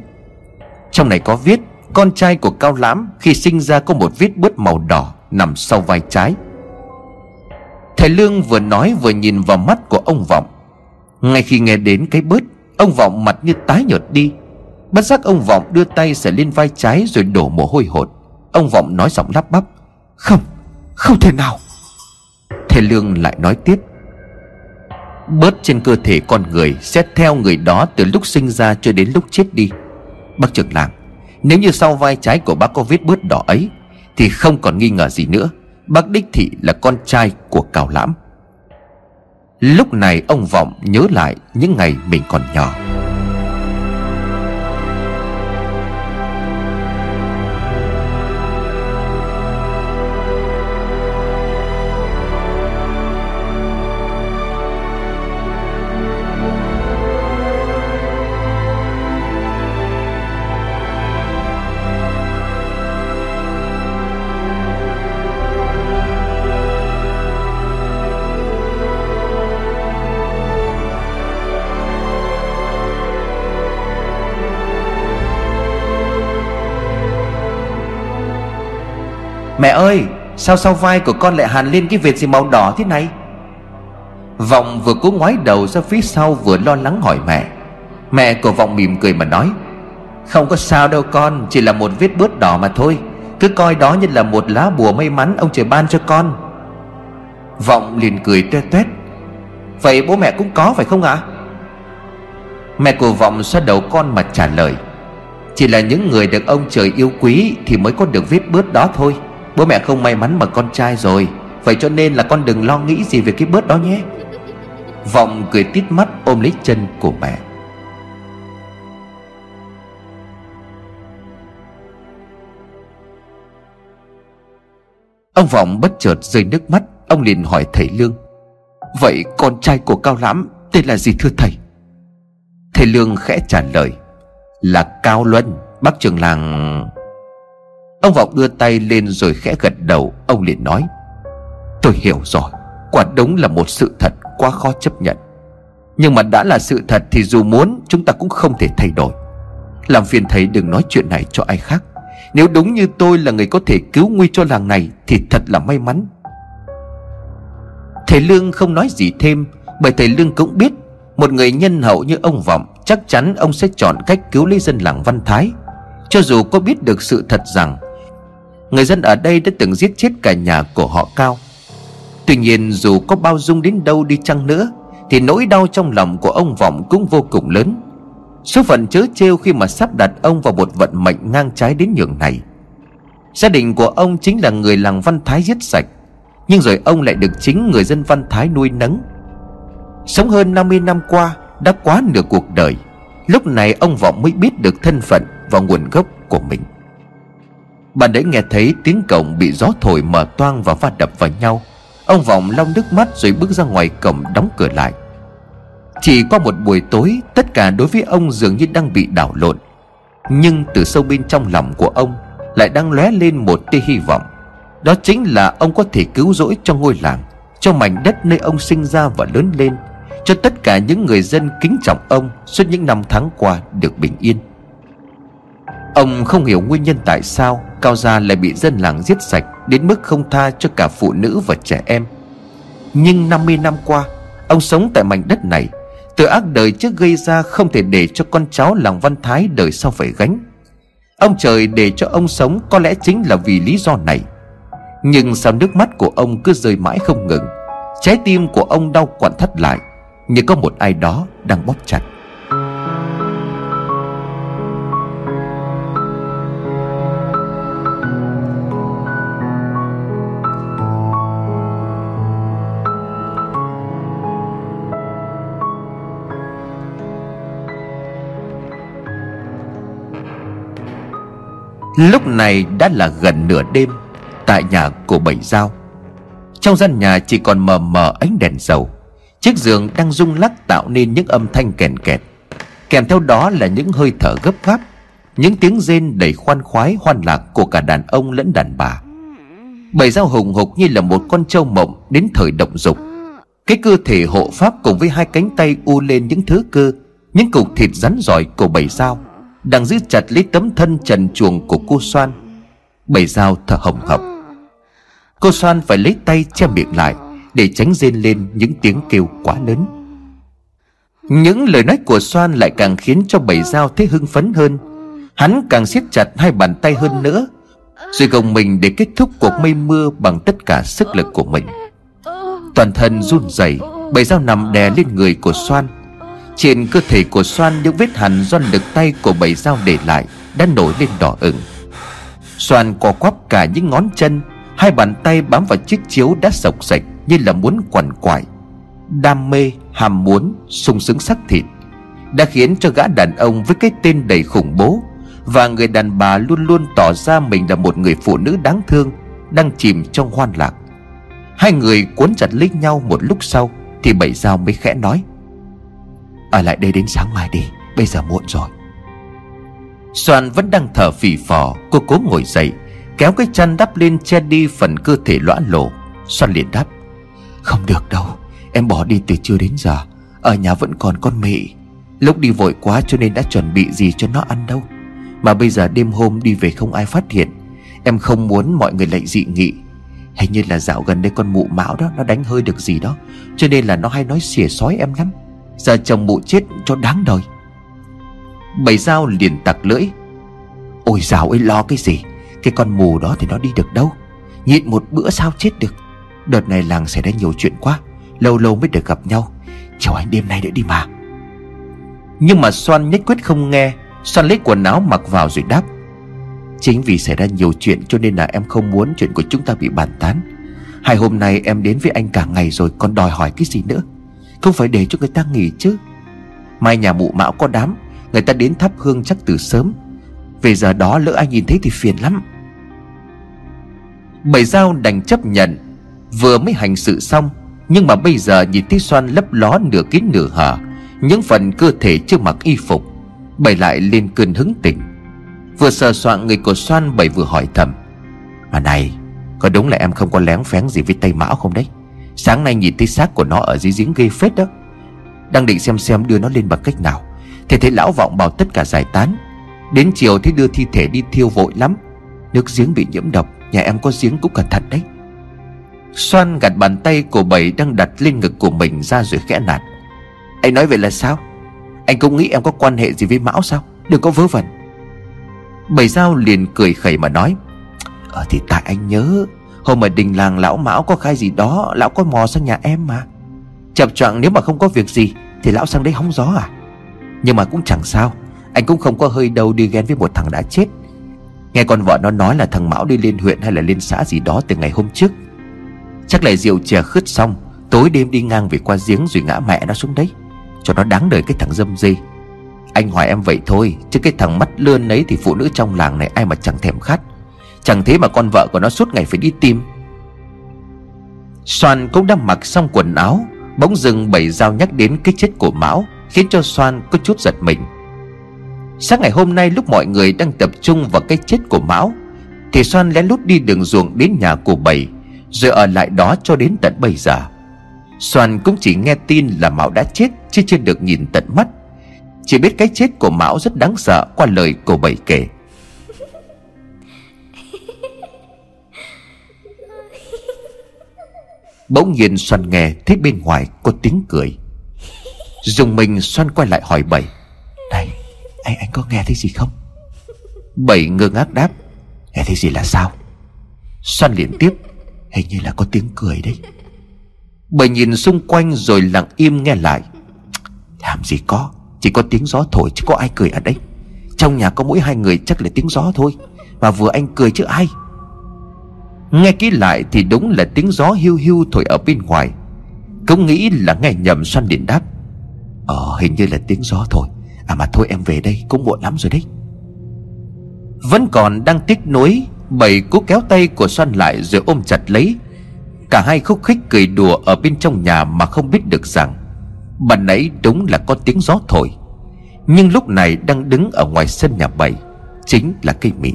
Trong này có viết, Con trai của Cao Lãm khi sinh ra có một vết bớt màu đỏ Nằm sau vai trái. Thầy Lương vừa nói vừa nhìn vào mắt của ông Vọng. Ngay khi nghe đến cái bớt Ông Vọng mặt như tái nhợt đi. Bất giác ông Vọng đưa tay sờ lên vai trái Rồi đổ mồ hôi hột. Ông Vọng nói giọng lắp bắp Không, không thể nào. Thầy Lương lại nói tiếp Bớt trên cơ thể con người Xét theo người đó từ lúc sinh ra cho đến lúc chết đi. Bác trưởng làng Nếu như sau vai trái của bác có vết bớt đỏ ấy Thì không còn nghi ngờ gì nữa. Bác đích thị là con trai của Cao Lãm. Lúc này ông Vọng nhớ lại những ngày mình còn nhỏ. Ơi, Sao sau vai của con lại hàn lên cái vệt gì màu đỏ thế này? Vọng vừa cố ngoái đầu ra phía sau vừa lo lắng hỏi mẹ. Mẹ của Vọng mỉm cười mà nói, Không có sao đâu con, Chỉ là một vết bớt đỏ mà thôi. Cứ coi đó như là một lá bùa may mắn Ông trời ban cho con. Vọng liền cười tuét tuét Vậy bố mẹ cũng có phải không ạ? À? Mẹ của Vọng xoa đầu con mà trả lời, Chỉ là những người được ông trời yêu quý Thì mới có được vết bớt đó thôi. Bố mẹ không may mắn mà con trai rồi. Vậy cho nên là con đừng lo nghĩ gì về cái bớt đó nhé. Vọng cười tít mắt ôm lấy chân của mẹ. Ông Vọng bất chợt rơi nước mắt. Ông liền hỏi thầy Lương. Vậy con trai của Cao Lãm Tên là gì thưa thầy? Thầy Lương khẽ trả lời. Là Cao Luân, Bác trưởng làng Ông Vọng đưa tay lên rồi khẽ gật đầu. Ông liền nói, Tôi hiểu rồi. Quả đúng là một sự thật quá khó chấp nhận. Nhưng mà đã là sự thật Thì dù muốn, chúng ta cũng không thể thay đổi. Làm phiền thầy đừng nói chuyện này cho ai khác. Nếu đúng như tôi là người có thể cứu nguy cho làng này Thì thật là may mắn. Thầy Lương không nói gì thêm, Bởi thầy Lương cũng biết Một người nhân hậu như ông Vọng Chắc chắn ông sẽ chọn cách cứu lấy dân làng Văn Thái. Cho dù có biết được sự thật rằng Người dân ở đây đã từng giết chết cả nhà của họ Cao. Tuy nhiên, dù có bao dung đến đâu đi chăng nữa, Thì nỗi đau trong lòng của ông Vọng cũng vô cùng lớn. Số phận chớ trêu khi mà sắp đặt ông vào một vận mệnh ngang trái đến nhường này. Gia đình của ông chính là người làng Văn Thái giết sạch, Nhưng rồi ông lại được chính người dân Văn Thái nuôi nấng. Sống hơn 50 năm qua, Đã quá nửa cuộc đời, Lúc này ông Vọng mới biết được thân phận và nguồn gốc của mình. Bạn đấy nghe thấy tiếng cổng bị gió thổi mở toang và va đập vào nhau. Ông Vọng long nước mắt rồi bước ra ngoài cổng đóng cửa lại. Chỉ qua một buổi tối, Tất cả đối với ông dường như đang bị đảo lộn. Nhưng từ sâu bên trong lòng của ông Lại đang lóe lên một tia hy vọng. Đó chính là ông có thể cứu rỗi cho ngôi làng, Cho mảnh đất nơi ông sinh ra và lớn lên, Cho tất cả những người dân kính trọng ông Suốt những năm tháng qua được bình yên. Ông không hiểu nguyên nhân tại sao Cao Gia lại bị dân làng giết sạch Đến mức không tha cho cả phụ nữ và trẻ em. Nhưng 50 năm qua, Ông sống tại mảnh đất này, Từ ác đời trước gây ra không thể để cho con cháu làng Văn Thái đời sau phải gánh. Ông trời để cho ông sống có lẽ chính là vì lý do này. Nhưng sao nước mắt của ông cứ rơi mãi không ngừng, Trái tim của ông đau quặn thắt lại, Như có một ai đó đang bóp chặt. Lúc này đã là gần nửa đêm, Tại nhà của Bảy Giao. Trong gian nhà chỉ còn mờ mờ ánh đèn dầu. Chiếc giường đang rung lắc tạo nên những âm thanh kèn kẹt. Kèm theo đó là những hơi thở gấp gáp, Những tiếng rên đầy khoan khoái, hoan lạc của cả đàn ông lẫn đàn bà. Bảy Giao hùng hục như là một con trâu mộng đến thời động dục. Cái cơ thể hộ pháp cùng với hai cánh tay u lên những thứ cơ, Những cục thịt rắn giỏi của Bảy Giao đang giữ chặt lấy tấm thân trần chuồng của cô Soan. Bảy dao thở hồng hộc. Cô Soan phải lấy tay che miệng lại Để tránh rên lên những tiếng kêu quá lớn. Những lời nói của Soan lại càng khiến cho bảy dao thấy hưng phấn hơn. Hắn càng siết chặt hai bàn tay hơn nữa, Rồi gồng mình để kết thúc cuộc mây mưa bằng tất cả sức lực của mình. Toàn thân run rẩy Bảy dao nằm đè lên người của Soan. Trên cơ thể của Soan những vết hằn do lực tay của bảy dao để lại Đã nổi lên đỏ ửng. Soan co quắp cả những ngón chân Hai bàn tay bám vào chiếc chiếu đã sộc sạch Như là muốn quằn quại. Đam mê, ham muốn, sung sướng sắc thịt Đã khiến cho gã đàn ông với cái tên đầy khủng bố Và người đàn bà luôn luôn tỏ ra mình là một người phụ nữ đáng thương Đang chìm trong hoan lạc. Hai người cuốn chặt lấy nhau một lúc sau Thì bảy dao mới khẽ nói ở lại đây đến sáng mai đi, Bây giờ muộn rồi. Soàn vẫn đang thở phì phò, Cô cố ngồi dậy, Kéo cái chăn đắp lên che đi phần cơ thể lõa lồ Soan liền đáp, Không được đâu, Em bỏ đi từ trưa đến giờ, Ở nhà vẫn còn con mị. Lúc đi vội quá cho nên đã chuẩn bị gì cho nó ăn đâu. Mà bây giờ đêm hôm đi về không ai phát hiện, Em không muốn mọi người lại dị nghị. Hình như là dạo gần đây con mụ mão đó, Nó đánh hơi được gì đó, Cho nên là nó hay nói xỉa sói em lắm. Giờ chồng mụ chết cho đáng đời. Bầy dao liền tặc lưỡi. Ôi dào ơi, lo cái gì? Cái con mù đó thì nó đi được đâu? Nhịn một bữa sao chết được? Đợt này làng xảy ra nhiều chuyện quá, Lâu lâu mới được gặp nhau. Chào anh, đêm nay nữa đi mà. Nhưng mà Soan nhất quyết không nghe. Soan lấy quần áo mặc vào rồi đáp. Chính vì xảy ra nhiều chuyện cho nên là em không muốn chuyện của chúng ta bị bàn tán. Hai hôm nay em đến với anh cả ngày rồi, còn đòi hỏi cái gì nữa? Không phải để cho người ta nghỉ chứ. Mai nhà mụ mão có đám, Người ta đến thắp hương chắc từ sớm. Về giờ đó lỡ ai nhìn thấy thì phiền lắm. Bảy dao đành chấp nhận. Vừa mới hành sự xong, Nhưng mà bây giờ nhìn thấy xoan lấp ló nửa kín nửa hở, Những phần cơ thể chưa mặc y phục Bảy lại lên cơn hứng tỉnh. Vừa sờ soạn người của xoan, bảy vừa hỏi thầm, Mà này, Có đúng là em không có lén phén gì với Tây Mão không đấy? Sáng nay nhìn thấy xác của nó ở dưới giếng ghê phết đó. Đang định xem xem đưa nó lên bằng cách nào. Thì thấy lão vọng bảo tất cả giải tán. Đến chiều thấy đưa thi thể đi thiêu vội lắm. Nước giếng bị nhiễm độc, Nhà em có giếng cũng cẩn thận đấy. Xoan gạt bàn tay của bảy đang đặt lên ngực của mình ra rồi khẽ nạt. Anh nói vậy là sao? Anh cũng nghĩ em có quan hệ gì với Mão sao? Đừng có vớ vẩn. Bảy dao liền cười khẩy mà nói Ờ thì tại anh nhớ. Hôm ở đình làng lão Mão có khai gì đó, Lão có mò sang nhà em mà. Chập choạng nếu mà không có việc gì, Thì lão sang đây hóng gió à? Nhưng mà cũng chẳng sao, Anh cũng không có hơi đâu đi ghen với một thằng đã chết. Nghe con vợ nó nói là thằng Mão đi lên huyện hay là lên xã gì đó từ ngày hôm trước. Chắc là rượu chè khứt xong, Tối đêm đi ngang về qua giếng rồi ngã mẹ nó xuống đấy. Cho nó đáng đời cái thằng dâm dê. Anh hỏi em vậy thôi, Chứ cái thằng mắt lươn ấy thì phụ nữ trong làng này ai mà chẳng thèm khát. Chẳng thế mà con vợ của nó suốt ngày phải đi tìm. Soan cũng đang mặc xong quần áo, Bỗng dừng bảy dao nhắc đến cái chết của Mão, Khiến cho Soan có chút giật mình. Sáng ngày hôm nay lúc mọi người đang tập trung vào cái chết của Mão, Thì Soan lén lút đi đường ruộng đến nhà của bảy Rồi ở lại đó cho đến tận bây giờ. Soan cũng chỉ nghe tin là Mão đã chết, Chứ chưa được nhìn tận mắt. Chỉ biết cái chết của Mão rất đáng sợ qua lời của bảy kể. Bỗng nhiên xoan nghe thấy bên ngoài có tiếng cười. Dùng mình xoan quay lại hỏi bảy, Này, anh anh có nghe thấy gì không? Bảy ngơ ngác đáp, Nghe thấy gì là sao? Xoan liền tiếp, Hình như là có tiếng cười đấy. Bảy nhìn xung quanh rồi lặng im nghe lại. Làm gì có, Chỉ có tiếng gió thổi chứ có ai cười ở đây Trong nhà có mỗi hai người chắc là tiếng gió thôi, Mà vừa anh cười chứ ai? Nghe kỹ lại thì đúng là tiếng gió hiu hiu thổi ở bên ngoài. Cũng nghĩ là nghe nhầm xoan điện đáp. Ờ hình như là tiếng gió thôi. À mà thôi em về đây, cũng muộn lắm rồi đấy. Vẫn còn đang tiếc nuối, Bảy cố kéo tay của Xoan lại rồi ôm chặt lấy. Cả hai khúc khích cười đùa ở bên trong nhà mà không biết được rằng, Bạn nãy đúng là có tiếng gió thổi. Nhưng lúc này đang đứng ở ngoài sân nhà bảy, Chính là cây mị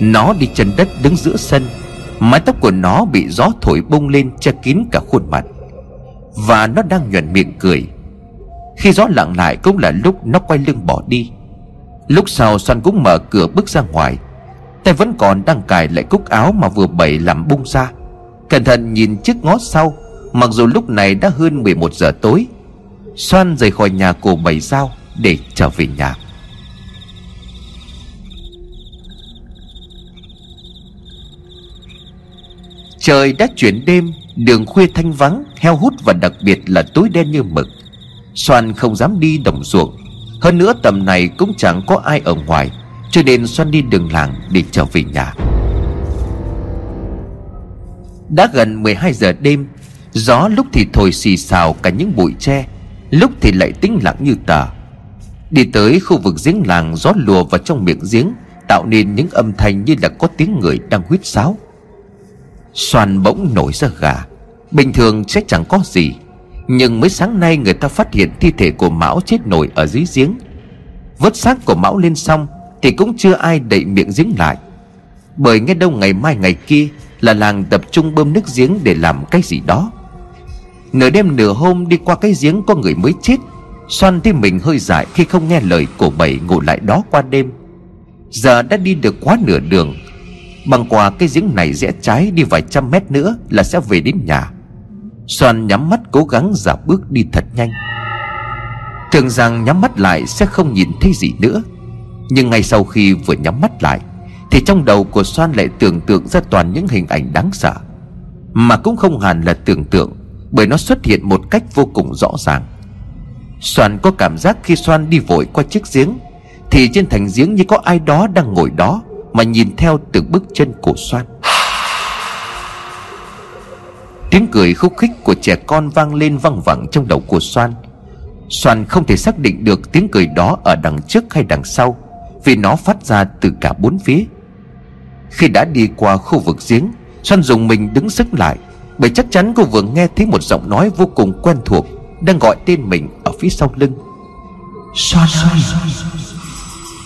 Nó đi chân đất đứng giữa sân. Mái tóc của nó bị gió thổi bung lên che kín cả khuôn mặt. Và nó đang nhuận miệng cười. Khi gió lặng lại cũng là lúc nó quay lưng bỏ đi. Lúc sau Soan cũng mở cửa bước ra ngoài. Tay vẫn còn đang cài lại cúc áo mà vừa bẩy làm bung ra. Cẩn thận nhìn chiếc ngó sau, Mặc dù lúc này đã hơn 11 giờ tối. Soan rời khỏi nhà cô bảy sao Để trở về nhà. Trời đã chuyển đêm, Đường khuya thanh vắng, Heo hút và đặc biệt là tối đen như mực. Xoan không dám đi đồng ruộng. Hơn nữa tầm này cũng chẳng có ai ở ngoài, Cho nên xoan đi đường làng để trở về nhà. Đã gần 12 giờ đêm, Gió lúc thì thổi xì xào cả những bụi tre, Lúc thì lại tĩnh lặng như tờ. Đi tới khu vực giếng làng, Gió lùa vào trong miệng giếng, Tạo nên những âm thanh như là có tiếng người đang huýt sáo. Xoan bỗng nổi ra gà. Bình thường sẽ chẳng có gì, Nhưng mới sáng nay người ta phát hiện thi thể của Mão chết nổi ở dưới giếng. Vớt xác của Mão lên xong Thì cũng chưa ai đậy miệng giếng lại. Bởi nghe đâu ngày mai ngày kia Là làng tập trung bơm nước giếng để làm cái gì đó. Nửa đêm nửa hôm đi qua cái giếng có người mới chết, Xoan tim mình hơi dại khi không nghe lời của bảy ngủ lại đó qua đêm. Giờ đã đi được quá nửa đường Băng qua cái giếng này rẽ trái đi vài trăm mét nữa là sẽ về đến nhà. Xoan nhắm mắt cố gắng giả bước đi thật nhanh. Tưởng rằng nhắm mắt lại sẽ không nhìn thấy gì nữa. Nhưng ngay sau khi vừa nhắm mắt lại, Thì trong đầu của Xoan lại tưởng tượng ra toàn những hình ảnh đáng sợ. Mà cũng không hẳn là tưởng tượng, Bởi nó xuất hiện một cách vô cùng rõ ràng. Xoan có cảm giác khi Xoan đi vội qua chiếc giếng, Thì trên thành giếng như có ai đó đang ngồi đó. Mà nhìn theo từng bước chân của Xoan Tiếng cười khúc khích của trẻ con vang lên văng vẳng trong đầu của Xoan Xoan không thể xác định được tiếng cười đó ở đằng trước hay đằng sau Vì nó phát ra từ cả bốn phía. Khi đã đi qua khu vực giếng Xoan dùng mình đứng sức lại Bởi chắc chắn cô vừa nghe thấy một giọng nói vô cùng quen thuộc Đang gọi tên mình ở phía sau lưng. Xoan ơi!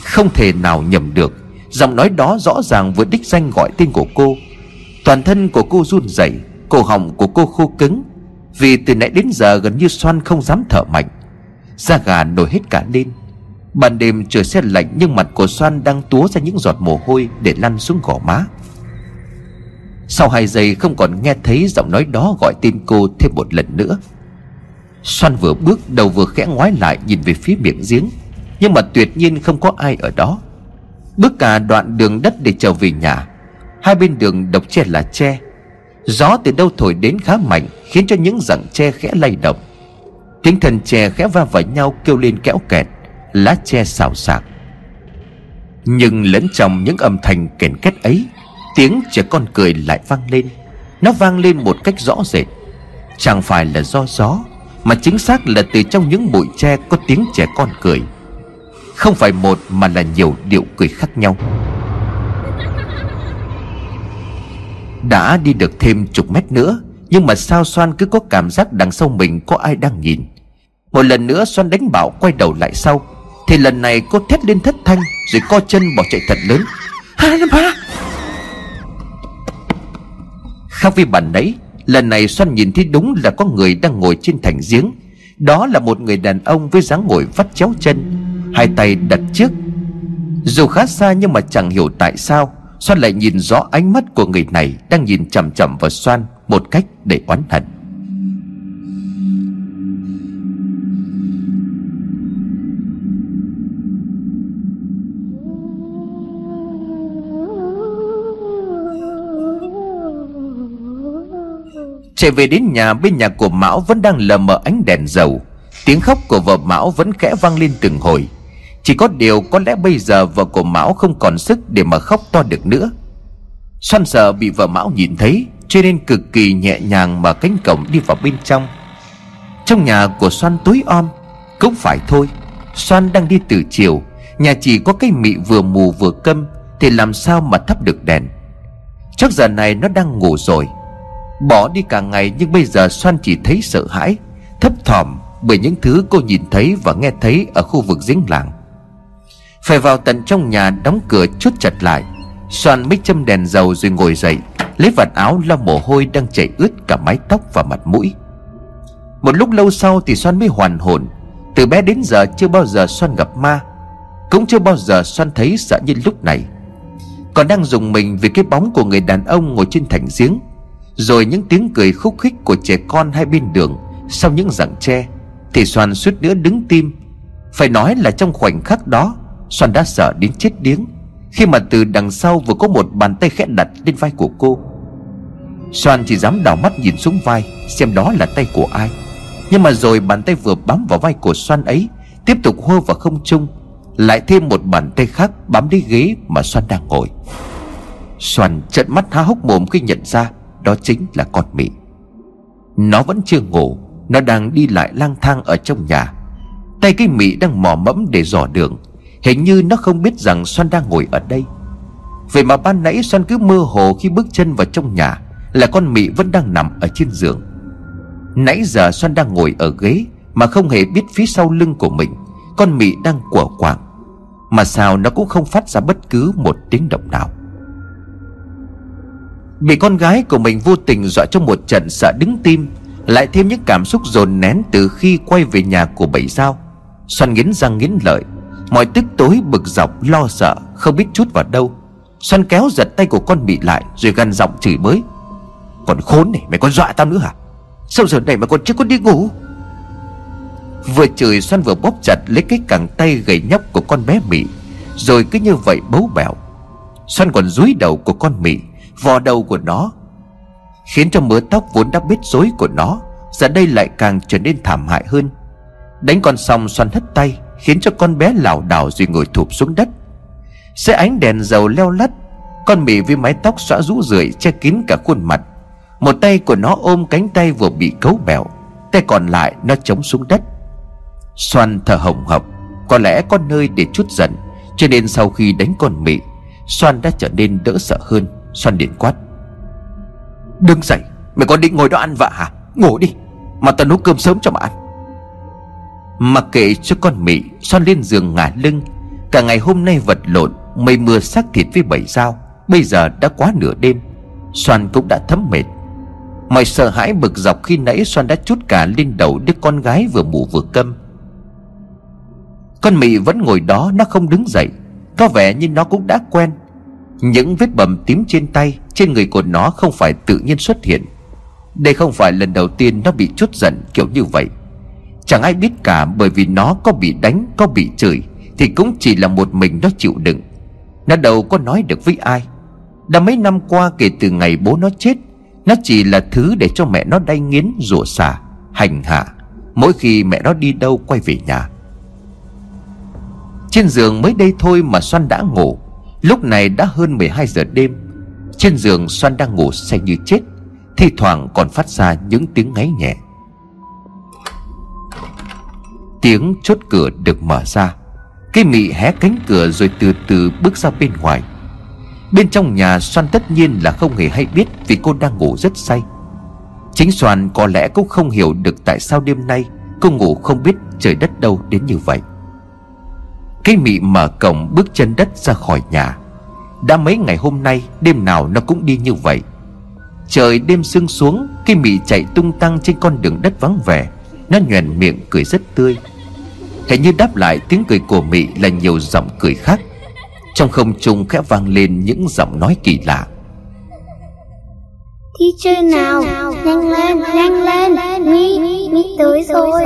Không thể nào nhầm được Giọng nói đó rõ ràng vừa đích danh gọi tên của cô. Toàn thân của cô run rẩy, Cổ họng của cô khô cứng. Vì từ nãy đến giờ gần như xoan không dám thở mạnh. Da gà nổi hết cả lên. Ban đêm trời xe lạnh Nhưng mặt của xoan đang túa ra những giọt mồ hôi Để lăn xuống gò má. Sau hai giây không còn nghe thấy giọng nói đó gọi tên cô thêm một lần nữa. Xoan vừa bước đầu vừa khẽ ngoái lại nhìn về phía miệng giếng, Nhưng mà tuyệt nhiên không có ai ở đó. Bước cả đoạn đường đất để trở về nhà. Hai bên đường độc tre là tre. Gió từ đâu thổi đến khá mạnh, Khiến cho những rặng tre khẽ lay động. Tiếng thần tre khẽ va vào nhau kêu lên kéo kẹt, Lá tre xào xạc. Nhưng lẫn trong những âm thanh kèn két ấy, Tiếng trẻ con cười lại vang lên. Nó vang lên một cách rõ rệt. Chẳng phải là do gió, Mà chính xác là từ trong những bụi tre có tiếng trẻ con cười. Không phải một mà là nhiều điệu cười khác nhau. Đã đi được thêm chục mét nữa, Nhưng mà sao xoan cứ có cảm giác đằng sau mình có ai đang nhìn? Một lần nữa xoan đánh bảo quay đầu lại sau, Thì lần này cô thét lên thất thanh Rồi co chân bỏ chạy thật lớn. Ha ha Khác với bản nãy, Lần này xoan nhìn thấy đúng là có người đang ngồi trên thành giếng. Đó là một người đàn ông với dáng ngồi vắt chéo chân. Hai tay đặt trước. Dù khá xa nhưng mà chẳng hiểu tại sao xoan lại nhìn rõ ánh mắt của người này Đang nhìn chầm chậm vào xoan Một cách để oán hận. Chạy về đến nhà, bên nhà của Mão vẫn đang lờ mờ ánh đèn dầu. Tiếng khóc của vợ Mão vẫn khẽ vang lên từng hồi chỉ có điều có lẽ bây giờ vợ của Mão không còn sức để mà khóc to được nữa. Xoan sợ bị vợ Mão nhìn thấy, Cho nên cực kỳ nhẹ nhàng mở cánh cổng đi vào bên trong. Trong nhà của Xoan tối om, Cũng phải thôi. Xoan đang đi từ chiều, Nhà chỉ có cái mị vừa mù vừa câm, Thì làm sao mà thắp được đèn? Chắc giờ này nó đang ngủ rồi. Bỏ đi cả ngày, nhưng bây giờ Xoan chỉ thấy sợ hãi, Thấp thỏm bởi những thứ cô nhìn thấy và nghe thấy ở khu vực giếng làng phải vào tận trong nhà đóng cửa chốt chặt lại. Soan mới châm đèn dầu rồi ngồi dậy, Lấy vạt áo lau mồ hôi đang chảy ướt cả mái tóc và mặt mũi. Một lúc lâu sau thì Soan mới hoàn hồn. Từ bé đến giờ chưa bao giờ Soan gặp ma, Cũng chưa bao giờ Soan thấy sợ như lúc này. Còn đang dùng mình vì cái bóng của người đàn ông ngồi trên thành giếng, Rồi những tiếng cười khúc khích của trẻ con hai bên đường Sau những rặng tre, Thì Soan suýt nữa đứng tim. Phải nói là trong khoảnh khắc đó Soan đã sợ đến chết điếng. Khi mà từ đằng sau vừa có một bàn tay khẽ đặt lên vai của cô Soan chỉ dám đảo mắt nhìn xuống vai, Xem đó là tay của ai. Nhưng mà rồi bàn tay vừa bám vào vai của Soan ấy, Tiếp tục hô vào không trung Lại thêm một bàn tay khác bám đi ghế mà Soan đang ngồi. Soan trợn mắt há hốc mồm khi nhận ra Đó chính là con mị. Nó vẫn chưa ngủ, Nó đang đi lại lang thang ở trong nhà. Tay cái mị đang mò mẫm để dò đường. Hình như nó không biết rằng xoan đang ngồi ở đây. Vậy mà ban nãy xoan cứ mơ hồ khi bước chân vào trong nhà, Là con mị vẫn đang nằm ở trên giường. Nãy giờ xoan đang ngồi ở ghế Mà không hề biết phía sau lưng của mình, Con mị đang của quảng Mà sao nó cũng không phát ra bất cứ một tiếng động nào. Bị con gái của mình vô tình dọa trong một trận sợ đứng tim, Lại thêm những cảm xúc dồn nén từ khi quay về nhà của bảy sao. Xoan nghiến răng nghiến lợi Mọi tức tối, bực dọc, lo sợ, Không biết chút vào đâu. Xoan kéo giật tay của con bị lại, Rồi gằn giọng chửi bới. Còn khốn này, mày còn dọa tao nữa hả? Sao giờ này mà còn chưa có đi ngủ? Vừa chửi Xoan vừa bóp chặt, Lấy cái cẳng tay gầy nhóc của con bé Mỹ Rồi cứ như vậy bấu bẹo. Xoan còn dúi đầu của con Mỹ Vò đầu của nó, Khiến cho mớ tóc vốn đã biết rối của nó, Giờ đây lại càng trở nên thảm hại hơn. Đánh con xong xoan hất tay. Khiến cho con bé lảo đảo rồi ngồi thụp xuống đất. Dưới ánh đèn dầu leo lắt, Con mì với mái tóc xõa rũ rượi che kín cả khuôn mặt. Một tay của nó ôm cánh tay vừa bị cấu bẹo, Tay còn lại nó chống xuống đất. Xoan thở hồng hộc, Có lẽ có nơi để chút giận, Cho nên sau khi đánh con mị Xoan đã trở nên đỡ sợ hơn. Xoan điện quát. Đừng dậy, Mày còn định ngồi đó ăn vạ hả? Ngủ đi, Mà tao nấu cơm sớm cho mà ăn. Mặc kệ cho con mị Xoan lên giường ngả lưng, Cả ngày hôm nay vật lộn, Mây mưa xác thịt với bảy dao, Bây giờ đã quá nửa đêm. Xoan cũng đã thấm mệt. Mọi sợ hãi bực dọc khi nãy Xoan đã chút cả lên đầu đứa con gái vừa mù vừa câm. Con mị vẫn ngồi đó, Nó không đứng dậy, Có vẻ như nó cũng đã quen. Những vết bầm tím trên tay, Trên người của nó không phải tự nhiên xuất hiện. Đây không phải lần đầu tiên Nó bị chút giận kiểu như vậy. Chẳng ai biết cả, bởi vì nó có bị đánh, Có bị chửi, Thì cũng chỉ là một mình nó chịu đựng. Nó đâu có nói được với ai. Đã mấy năm qua, kể từ ngày bố nó chết, Nó chỉ là thứ để cho mẹ nó đay nghiến, rủa xả, Hành hạ, Mỗi khi mẹ nó đi đâu quay về nhà. Trên giường mới đây thôi mà Xoan đã ngủ. Lúc này đã hơn 12 giờ đêm. Trên giường Xoan đang ngủ say như chết Thì thoảng còn phát ra những tiếng ngáy nhẹ. Tiếng chốt cửa được mở ra. Cái mị hé cánh cửa rồi từ từ bước ra bên ngoài. Bên trong nhà Soan tất nhiên là không hề hay biết Vì cô đang ngủ rất say. Chính Soan có lẽ cũng không hiểu được Tại sao đêm nay cô ngủ không biết trời đất đâu đến như vậy. Cái mị mở cổng bước chân đất ra khỏi nhà. Đã mấy ngày hôm nay, Đêm nào nó cũng đi như vậy. Trời đêm sương xuống, Cái mị chạy tung tăng trên con đường đất vắng vẻ. Nó nhoèn miệng cười rất tươi. Hình như đáp lại tiếng cười của Mị là nhiều giọng cười khác. Trong không trung khẽ vang lên những giọng nói kỳ lạ. Đi chơi nào Nhanh lên nhanh lên Mị Mị tới rồi.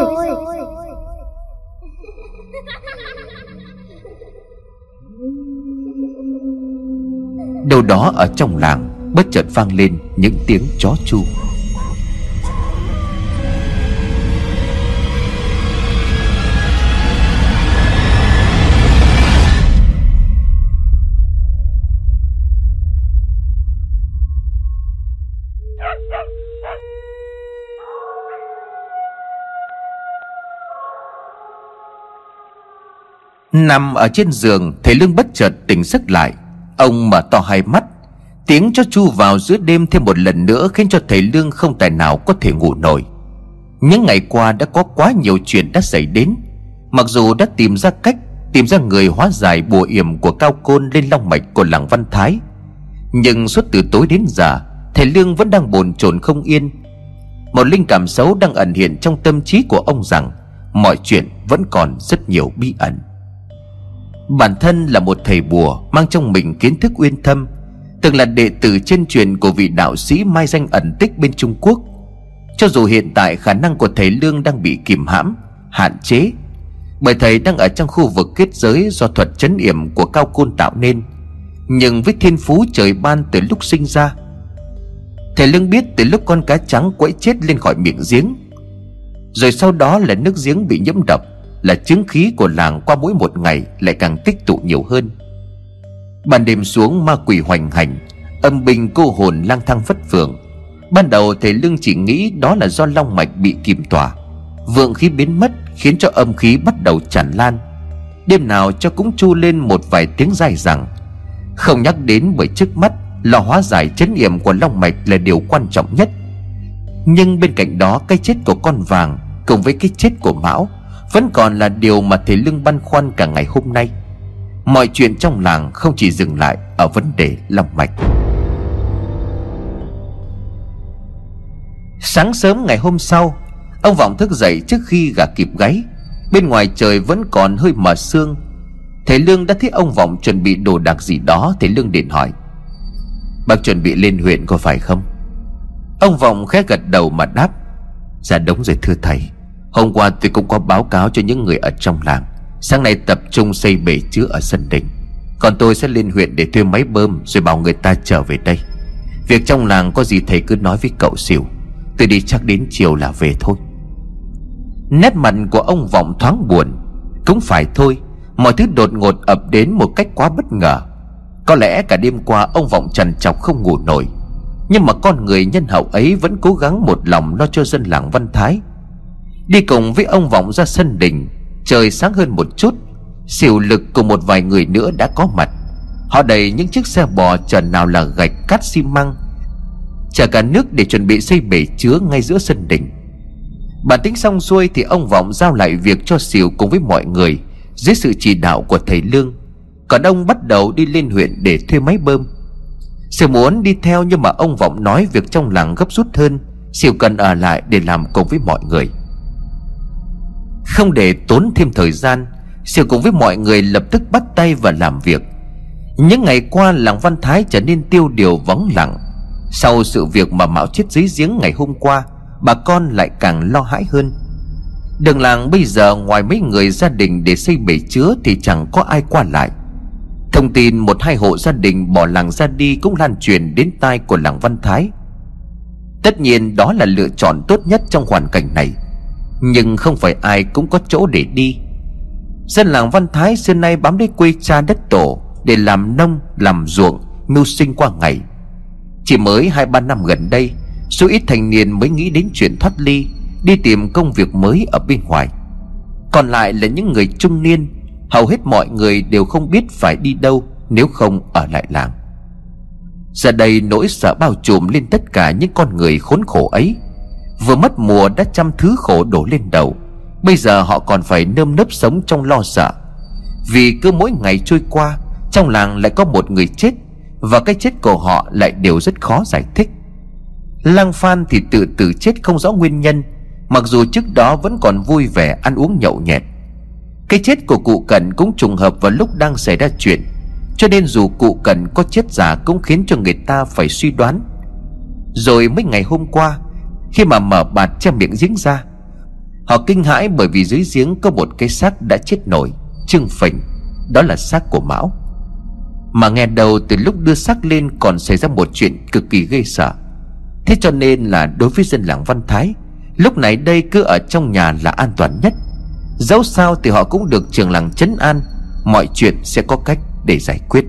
Đâu đó ở trong làng Bất chợt vang lên những tiếng chó chu Nằm ở trên giường, Thầy Lương bất chợt tỉnh giấc lại. Ông mở to hai mắt. Tiếng cho chu vào giữa đêm thêm một lần nữa Khiến cho thầy Lương không tài nào có thể ngủ nổi. Những ngày qua đã có quá nhiều chuyện đã xảy đến. Mặc dù đã tìm ra cách, Tìm ra người hóa giải bùa yểm của cao côn lên long mạch của làng Văn Thái. Nhưng suốt từ tối đến giờ, Thầy Lương vẫn đang bồn chồn không yên. Một linh cảm xấu đang ẩn hiện trong tâm trí của ông rằng Mọi chuyện vẫn còn rất nhiều bí ẩn. Bản thân là một thầy bùa Mang trong mình kiến thức uyên thâm, Từng là đệ tử chân truyền của vị đạo sĩ Mai danh ẩn tích bên Trung Quốc. Cho dù hiện tại khả năng của thầy Lương đang bị kìm hãm, Hạn chế, Bởi thầy đang ở trong khu vực kết giới Do thuật chấn yểm của Cao Côn tạo nên. Nhưng với thiên phú trời ban từ lúc sinh ra, Thầy Lương biết từ lúc con cá trắng quẫy chết lên khỏi miệng giếng, Rồi sau đó là nước giếng bị nhiễm độc. Là chứng khí của làng qua mỗi một ngày lại càng tích tụ nhiều hơn. Ban đêm xuống ma quỷ hoành hành, Âm binh cô hồn lang thang phất phường. Ban đầu thầy Lương chỉ nghĩ đó là do long mạch bị kìm tỏa. Vượng khí biến mất, khiến cho âm khí bắt đầu tràn lan. Đêm nào cho cũng chu lên một vài tiếng dài rằng. Không nhắc đến bởi trước mắt, Lò hóa giải chấn yểm của long mạch là điều quan trọng nhất. Nhưng bên cạnh đó, cái chết của con vàng, Cùng với cái chết của Mão vẫn còn là điều mà thầy Lương băn khoăn cả ngày hôm nay. Mọi chuyện trong làng không chỉ dừng lại ở vấn đề lòng mạch. Sáng sớm ngày hôm sau, Ông Vọng thức dậy trước khi gà kịp gáy Bên ngoài trời vẫn còn hơi mờ sương. Thầy Lương đã thấy ông Vọng chuẩn bị đồ đạc gì đó, Thầy Lương điện hỏi. Bác chuẩn bị lên huyện có phải không? Ông Vọng khẽ gật đầu mà đáp. Dạ đúng rồi thưa thầy. Hôm qua tôi cũng có báo cáo cho những người ở trong làng. Sáng nay tập trung xây bể chứa ở sân đình. Còn tôi sẽ lên huyện để thuê máy bơm Rồi bảo người ta trở về đây. Việc trong làng có gì thầy cứ nói với cậu xỉu. Tôi đi chắc đến chiều là về thôi. Nét mặt của ông Vọng thoáng buồn. Cũng phải thôi, Mọi thứ đột ngột ập đến một cách quá bất ngờ. Có lẽ cả đêm qua ông Vọng trần trọc không ngủ nổi. Nhưng mà con người nhân hậu ấy vẫn cố gắng một lòng lo cho dân làng Văn Thái. Đi cùng với ông Vọng ra sân đình, Trời sáng hơn một chút, Xỉu lực cùng một vài người nữa đã có mặt. Họ đẩy những chiếc xe bò chở nào là gạch cát xi măng, Chở cả nước để chuẩn bị xây bể chứa ngay giữa sân đình. Bản tính xong xuôi thì ông Vọng giao lại việc cho Xỉu cùng với mọi người Dưới sự chỉ đạo của thầy Lương. Còn ông bắt đầu đi lên huyện để thuê máy bơm. Xỉu muốn đi theo nhưng mà ông Vọng nói việc trong làng gấp rút hơn, Xỉu cần ở lại để làm cùng với mọi người. Không để tốn thêm thời gian Siêu cùng với mọi người lập tức bắt tay và làm việc. Những ngày qua, làng Văn Thái trở nên tiêu điều vắng lặng. Sau sự việc mà Mạo chết dưới giếng ngày hôm qua, bà con lại càng lo hãi hơn. Đường làng bây giờ ngoài mấy người gia đình để xây bể chứa thì chẳng có ai qua lại. Thông tin một hai hộ gia đình bỏ làng ra đi cũng lan truyền đến tai của làng văn thái. Tất nhiên đó là lựa chọn tốt nhất trong hoàn cảnh này nhưng không phải ai cũng có chỗ để đi. Dân làng văn thái xưa nay bám lấy quê cha đất tổ để làm nông, làm ruộng, mưu sinh qua ngày. Chỉ mới hai, ba năm gần đây, Số ít thành niên mới nghĩ đến chuyện thoát ly, Đi tìm công việc mới ở bên ngoài. Còn lại là những người trung niên, Hầu hết mọi người đều không biết phải đi đâu Nếu không ở lại làng. Giờ đây nỗi sợ bao trùm lên tất cả những con người khốn khổ ấy. Vừa mất mùa đã trăm thứ khổ đổ lên đầu. Bây giờ họ còn phải nơm nớp sống trong lo sợ. Vì cứ mỗi ngày trôi qua, Trong làng lại có một người chết, Và cái chết của họ lại đều rất khó giải thích. Lang Phan thì tự tử chết không rõ nguyên nhân, Mặc dù trước đó vẫn còn vui vẻ ăn uống nhậu nhẹt. Cái chết của cụ Cần cũng trùng hợp vào lúc đang xảy ra chuyện, Cho nên dù cụ Cần có chết giả cũng khiến cho người ta phải suy đoán. Rồi mấy ngày hôm qua khi mà mở bạt che miệng giếng ra, Họ kinh hãi bởi vì dưới giếng có một cái xác đã chết nổi, Trưng phình, Đó là xác của Mão. Mà nghe đầu từ lúc đưa xác lên còn xảy ra một chuyện cực kỳ ghê sợ. Thế cho nên là đối với dân làng Văn Thái, Lúc này đây cứ ở trong nhà là an toàn nhất. Dẫu sao thì họ cũng được trường làng chấn an, Mọi chuyện sẽ có cách để giải quyết.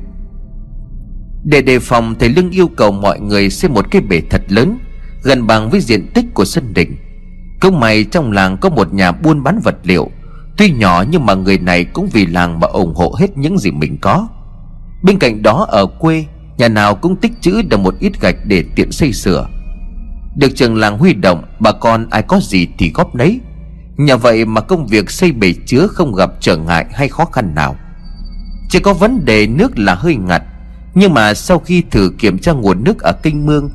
Để đề phòng, thầy Lương yêu cầu mọi người xây một cái bể thật lớn Gần bằng với diện tích của sân đình Công mày trong làng có một nhà buôn bán vật liệu. Tuy nhỏ nhưng mà người này cũng vì làng mà ủng hộ hết những gì mình có. Bên cạnh đó ở quê, Nhà nào cũng tích trữ được một ít gạch để tiện xây sửa. Được trường làng huy động, Bà con ai có gì thì góp nấy. Nhờ vậy mà công việc xây bể chứa không gặp trở ngại hay khó khăn nào. Chỉ có vấn đề nước là hơi ngặt, Nhưng mà sau khi thử kiểm tra nguồn nước ở kênh mương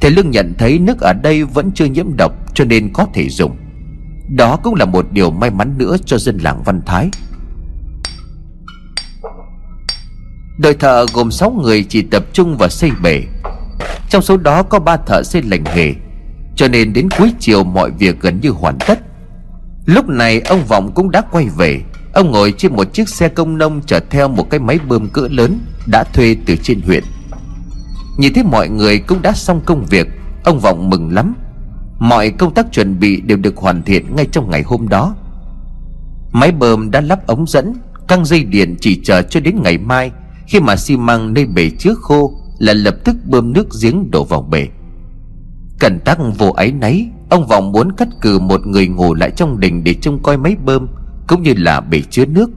Thầy Lương nhận thấy nước ở đây vẫn chưa nhiễm độc cho nên có thể dùng. Đó cũng là một điều may mắn nữa cho dân làng Văn Thái. Đội thợ gồm 6 người chỉ tập trung vào xây bể. Trong số đó có ba thợ xây lành nghề, Cho nên đến cuối chiều mọi việc gần như hoàn tất. Lúc này ông Vọng cũng đã quay về. Ông ngồi trên một chiếc xe công nông chở theo một cái máy bơm cỡ lớn Đã thuê từ trên huyện. Nhìn thấy mọi người cũng đã xong công việc. Ông Vọng mừng lắm. Mọi công tác chuẩn bị đều được hoàn thiện ngay trong ngày hôm đó. Máy bơm đã lắp ống dẫn, Căng dây điện chỉ chờ cho đến ngày mai. Khi mà xi măng nơi bể chứa khô Là lập tức bơm nước giếng đổ vào bể. Cẩn tắc vô ấy nấy Ông Vọng muốn cắt cử một người ngủ lại trong đình Để trông coi máy bơm, Cũng như là bể chứa nước.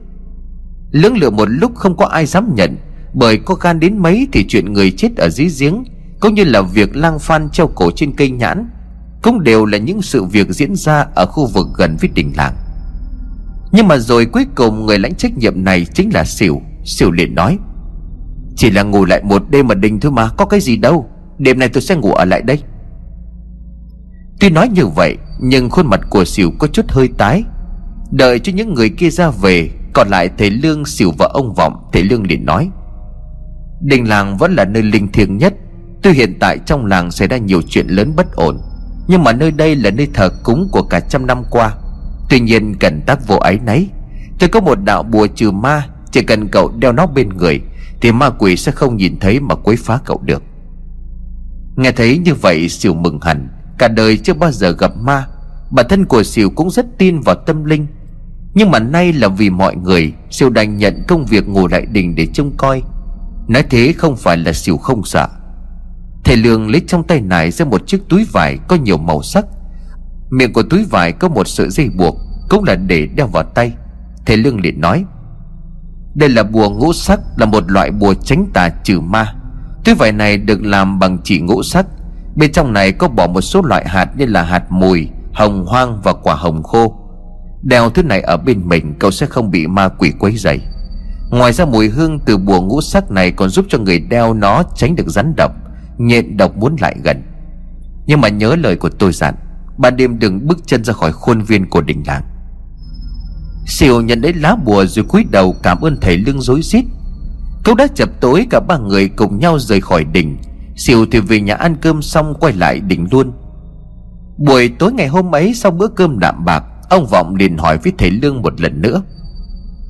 Lưỡng lựa một lúc không có ai dám nhận. Bởi có gan đến mấy thì chuyện người chết ở dưới giếng, Cũng như là việc lang phan treo cổ trên cây nhãn, Cũng đều là những sự việc diễn ra Ở khu vực gần với đình làng. Nhưng mà rồi cuối cùng người lãnh trách nhiệm này chính là Sỉu Sỉu liền nói, Chỉ là ngủ lại một đêm ở đình thôi mà, Có cái gì đâu. Đêm này tôi sẽ ngủ ở lại đây. Tuy nói như vậy, Nhưng khuôn mặt của Sỉu có chút hơi tái. Đợi cho những người kia ra về, Còn lại thầy Lương xỉu và ông Vọng, Thầy Lương liền nói Đình làng vẫn là nơi linh thiêng nhất. Tuy hiện tại trong làng xảy ra nhiều chuyện lớn bất ổn, Nhưng mà nơi đây là nơi thờ cúng của cả trăm năm qua. Tuy nhiên cần tác vô ái nấy Tôi có một đạo bùa trừ ma, Chỉ cần cậu đeo nó bên người, Thì ma quỷ sẽ không nhìn thấy mà quấy phá cậu được. Nghe thấy như vậy Sỉu mừng hẳn. Cả đời chưa bao giờ gặp ma. Bản thân của Sỉu cũng rất tin vào tâm linh. Nhưng mà nay là vì mọi người Sỉu đành nhận công việc ngủ lại đình để trông coi. Nói thế không phải là xỉu không sợ Thầy Lương lấy trong tay này ra một chiếc túi vải có nhiều màu sắc. Miệng của túi vải có một sợi dây buộc, Cũng là để đeo vào tay. Thầy Lương liền nói, Đây là bùa ngũ sắc, Là một loại bùa tránh tà trừ ma. Túi vải này được làm bằng chỉ ngũ sắc. Bên trong này có bỏ một số loại hạt như là hạt mùi, Hồng hoang và quả hồng khô. Đeo thứ này ở bên mình, Cậu sẽ không bị ma quỷ quấy dày Ngoài ra mùi hương từ bùa ngũ sắc này Còn giúp cho người đeo nó tránh được rắn độc, Nhện độc muốn lại gần. Nhưng mà nhớ lời của tôi dặn, Ban đêm đừng bước chân ra khỏi khuôn viên của đình làng. Siêu nhận lấy lá bùa rồi cúi đầu cảm ơn thầy lương rối rít. Câu đã chập tối cả ba người cùng nhau rời khỏi đỉnh Siêu thì về nhà ăn cơm xong quay lại đỉnh luôn. Buổi tối ngày hôm ấy sau bữa cơm đạm bạc, Ông Vọng liền hỏi với thầy Lương một lần nữa.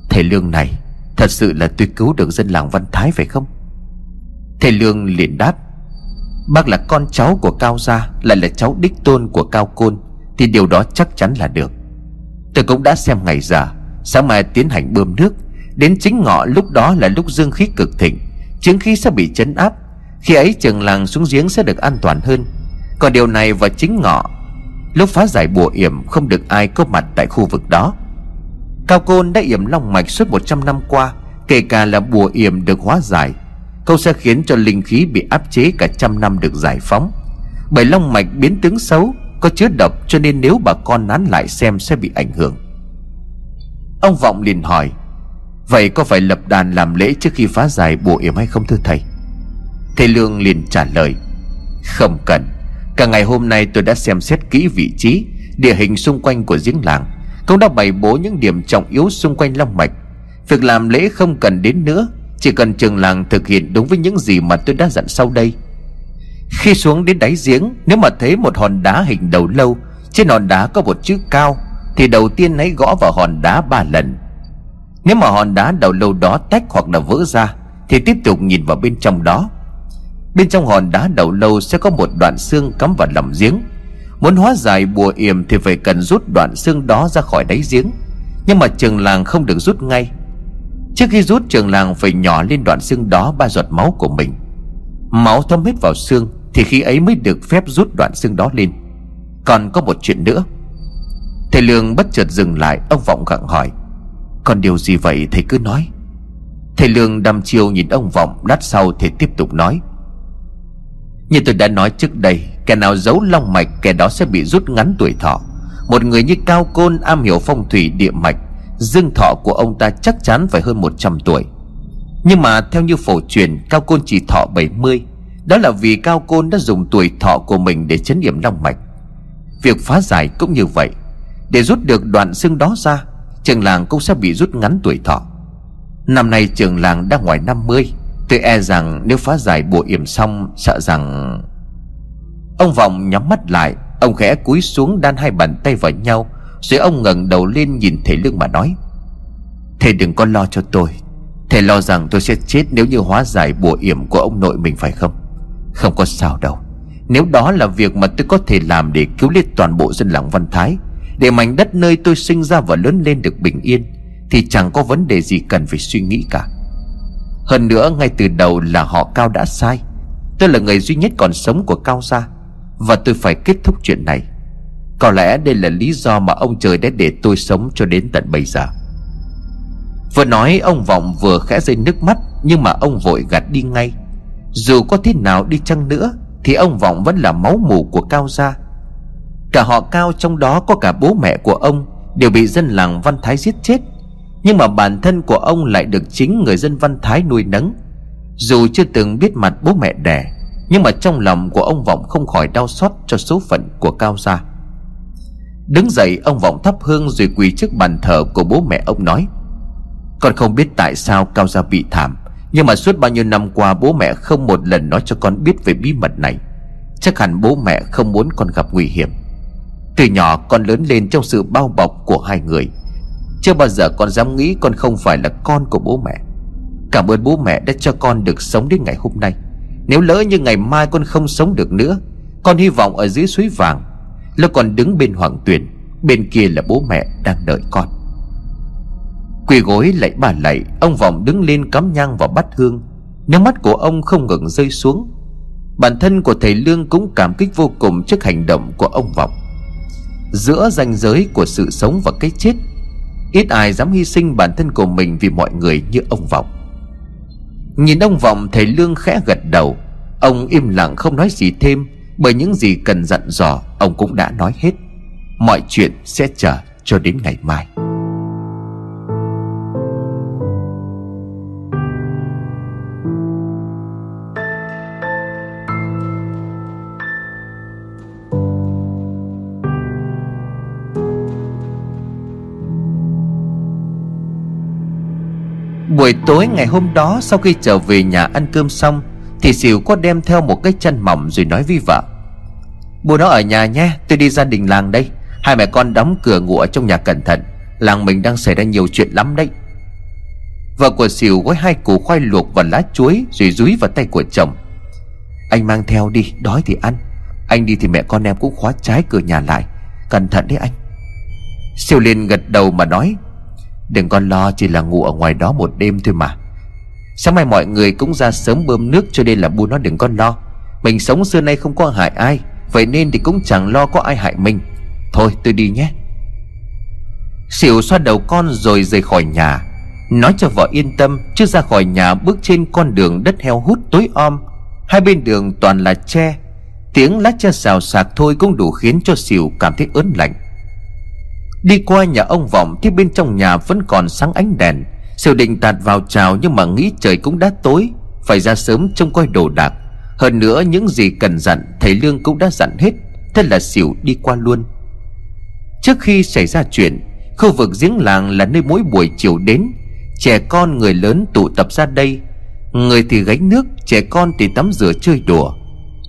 Thầy Lương này Thật sự là tôi cứu được dân làng Văn Thái phải không? Thầy Lương liền đáp, Bác là con cháu của Cao Gia, Lại là cháu đích tôn của Cao Côn, Thì điều đó chắc chắn là được. Tôi cũng đã xem ngày giờ Sáng mai tiến hành bơm nước. Đến chính ngọ lúc đó là lúc dương khí cực thịnh, Chứng khí sẽ bị chấn áp. Khi ấy trường làng xuống giếng sẽ được an toàn hơn. Còn điều này vào chính ngọ, Lúc phá giải bùa yểm không được ai có mặt tại khu vực đó. Cao Côn đã yểm long mạch suốt 100 năm qua, Kể cả là bùa yểm được hóa giải, Câu sẽ khiến cho linh khí bị áp chế cả trăm năm được giải phóng. Bởi long mạch biến tướng xấu, Có chứa độc cho nên nếu bà con nán lại xem sẽ bị ảnh hưởng. Ông Vọng liền hỏi, Vậy có phải lập đàn làm lễ trước khi phá giải bùa yểm hay không thưa thầy? Thầy Lương liền trả lời, Không cần, Cả ngày hôm nay tôi đã xem xét kỹ vị trí, Địa hình xung quanh của giếng làng. Cũng đã bày bố những điểm trọng yếu xung quanh long mạch. Việc làm lễ không cần đến nữa, Chỉ cần trường làng thực hiện đúng với những gì mà tôi đã dặn sau đây. Khi xuống đến đáy giếng, Nếu mà thấy một hòn đá hình đầu lâu, Trên hòn đá có một chữ cao, Thì đầu tiên hãy gõ vào hòn đá ba lần. Nếu mà hòn đá đầu lâu đó tách hoặc là vỡ ra, Thì tiếp tục nhìn vào bên trong đó. Bên trong hòn đá đầu lâu sẽ có một đoạn xương cắm vào lòng giếng. Muốn hóa giải bùa yểm thì phải cần rút đoạn xương đó ra khỏi đáy giếng. Nhưng mà trường làng không được rút ngay. Trước khi rút, trường làng phải nhỏ lên đoạn xương đó ba giọt máu của mình. Máu thấm hết vào xương Thì khi ấy mới được phép rút đoạn xương đó lên. Còn có một chuyện nữa. Thầy Lương bất chợt dừng lại, Ông Vọng gặng hỏi, Còn điều gì vậy thầy cứ nói? Thầy Lương đăm chiêu nhìn ông Vọng, Lát sau thầy tiếp tục nói, như tôi đã nói trước đây Kẻ nào giấu long mạch, Kẻ đó sẽ bị rút ngắn tuổi thọ. Một người như Cao Côn, am hiểu phong thủy, địa mạch, Dương thọ của ông ta chắc chắn phải hơn 100 tuổi. Nhưng mà theo như phổ truyền, Cao Côn chỉ thọ 70 Đó là vì Cao Côn đã dùng tuổi thọ của mình Để chấn điểm long mạch. Việc phá giải cũng như vậy. Để rút được đoạn xương đó ra, Trường làng cũng sẽ bị rút ngắn tuổi thọ. Năm nay trường làng đang ngoài 50 Tôi e rằng nếu phá giải bùa yểm xong, Sợ rằng Ông Vọng nhắm mắt lại, Ông khẽ cúi xuống đan hai bàn tay vào nhau, Rồi ông ngẩng đầu lên nhìn thầy Lương mà nói, Thầy đừng có lo cho tôi. Thầy lo rằng tôi sẽ chết nếu như hóa giải bùa yểm của ông nội mình phải không? Không có sao đâu. Nếu đó là việc mà tôi có thể làm để cứu lấy toàn bộ dân làng Văn Thái, Để mảnh đất nơi tôi sinh ra và lớn lên được bình yên, Thì chẳng có vấn đề gì cần phải suy nghĩ cả. Hơn nữa, ngay từ đầu là họ Cao đã sai. Tôi là người duy nhất còn sống của Cao gia. Và tôi phải kết thúc chuyện này. Có lẽ đây là lý do mà ông trời đã để tôi sống cho đến tận bây giờ. Vừa nói, ông Vọng vừa khẽ rơi nước mắt, Nhưng mà ông vội gạt đi ngay. Dù có thế nào đi chăng nữa, Thì ông Vọng vẫn là máu mù của Cao gia. Cả họ Cao trong đó có cả bố mẹ của ông Đều bị dân làng Văn Thái giết chết. Nhưng mà bản thân của ông lại được chính người dân Văn Thái nuôi nấng. Dù chưa từng biết mặt bố mẹ đẻ nhưng mà trong lòng của ông Vọng không khỏi đau xót cho số phận của Cao gia. Đứng dậy, ông Vọng thắp hương rồi quỳ trước bàn thờ của bố mẹ ông nói, con không biết tại sao Cao Gia bị thảm, Nhưng mà suốt bao nhiêu năm qua bố mẹ không một lần nói cho con biết về bí mật này. Chắc hẳn bố mẹ không muốn con gặp nguy hiểm. Từ nhỏ con lớn lên trong sự bao bọc của hai người. Chưa bao giờ con dám nghĩ con không phải là con của bố mẹ. Cảm ơn bố mẹ đã cho con được sống đến ngày hôm nay. Nếu lỡ như ngày mai con không sống được nữa, Con hy vọng ở dưới suối vàng Lúc còn đứng bên hoàng tuyển Bên kia là bố mẹ đang đợi con. Quỳ gối lạy bà lạy, Ông Vọng đứng lên cắm nhang vào bát hương. Nước mắt của ông không ngừng rơi xuống. Bản thân của thầy Lương cũng cảm kích vô cùng trước hành động của ông Vọng. Giữa ranh giới của sự sống và cái chết, Ít ai dám hy sinh bản thân của mình vì mọi người như ông Vọng. Nhìn ông Vọng thầy Lương khẽ gật đầu. Ông im lặng không nói gì thêm, Bởi những gì cần dặn dò, Ông cũng đã nói hết. Mọi chuyện sẽ chờ cho đến ngày mai. Buổi tối ngày hôm đó, sau khi trở về nhà ăn cơm xong, Thì xỉu có đem theo một cái chăn mỏng rồi nói với vợ. Bố nó ở nhà nhé, tôi đi gia đình làng đây. Hai mẹ con đóng cửa ngủ ở trong nhà cẩn thận. Làng mình đang xảy ra nhiều chuyện lắm đấy. Vợ của xỉu gói hai củ khoai luộc và lá chuối Rồi dúi vào tay của chồng. Anh mang theo đi, đói thì ăn. Anh đi thì mẹ con em cũng khóa trái cửa nhà lại. Cẩn thận đấy anh. Siêu liền gật đầu mà nói Đừng có lo, chỉ là ngủ ở ngoài đó một đêm thôi mà. Sáng mai mọi người cũng ra sớm bơm nước, cho nên là bu nó đừng có lo. Mình sống xưa nay không có hại ai, Vậy nên thì cũng chẳng lo có ai hại mình. Thôi, tôi đi nhé. Xỉu xoa đầu con rồi rời khỏi nhà. Nói cho vợ yên tâm Chứ ra khỏi nhà, bước trên con đường đất heo hút tối om. Hai bên đường toàn là tre. Tiếng lá tre xào xạc thôi cũng đủ khiến cho xỉu cảm thấy ớn lạnh. Đi qua nhà ông Vọng thì bên trong nhà vẫn còn sáng ánh đèn. Siêu định tạt vào chào nhưng mà nghĩ trời cũng đã tối, Phải ra sớm trông coi đồ đạc. Hơn nữa, những gì cần dặn, Thầy Lương cũng đã dặn hết, Thế là xỉu đi qua luôn. Trước khi xảy ra chuyện, Khu vực giếng làng là nơi mỗi buổi chiều đến. Trẻ con, người lớn tụ tập ra đây. Người thì gánh nước, Trẻ con thì tắm rửa chơi đùa.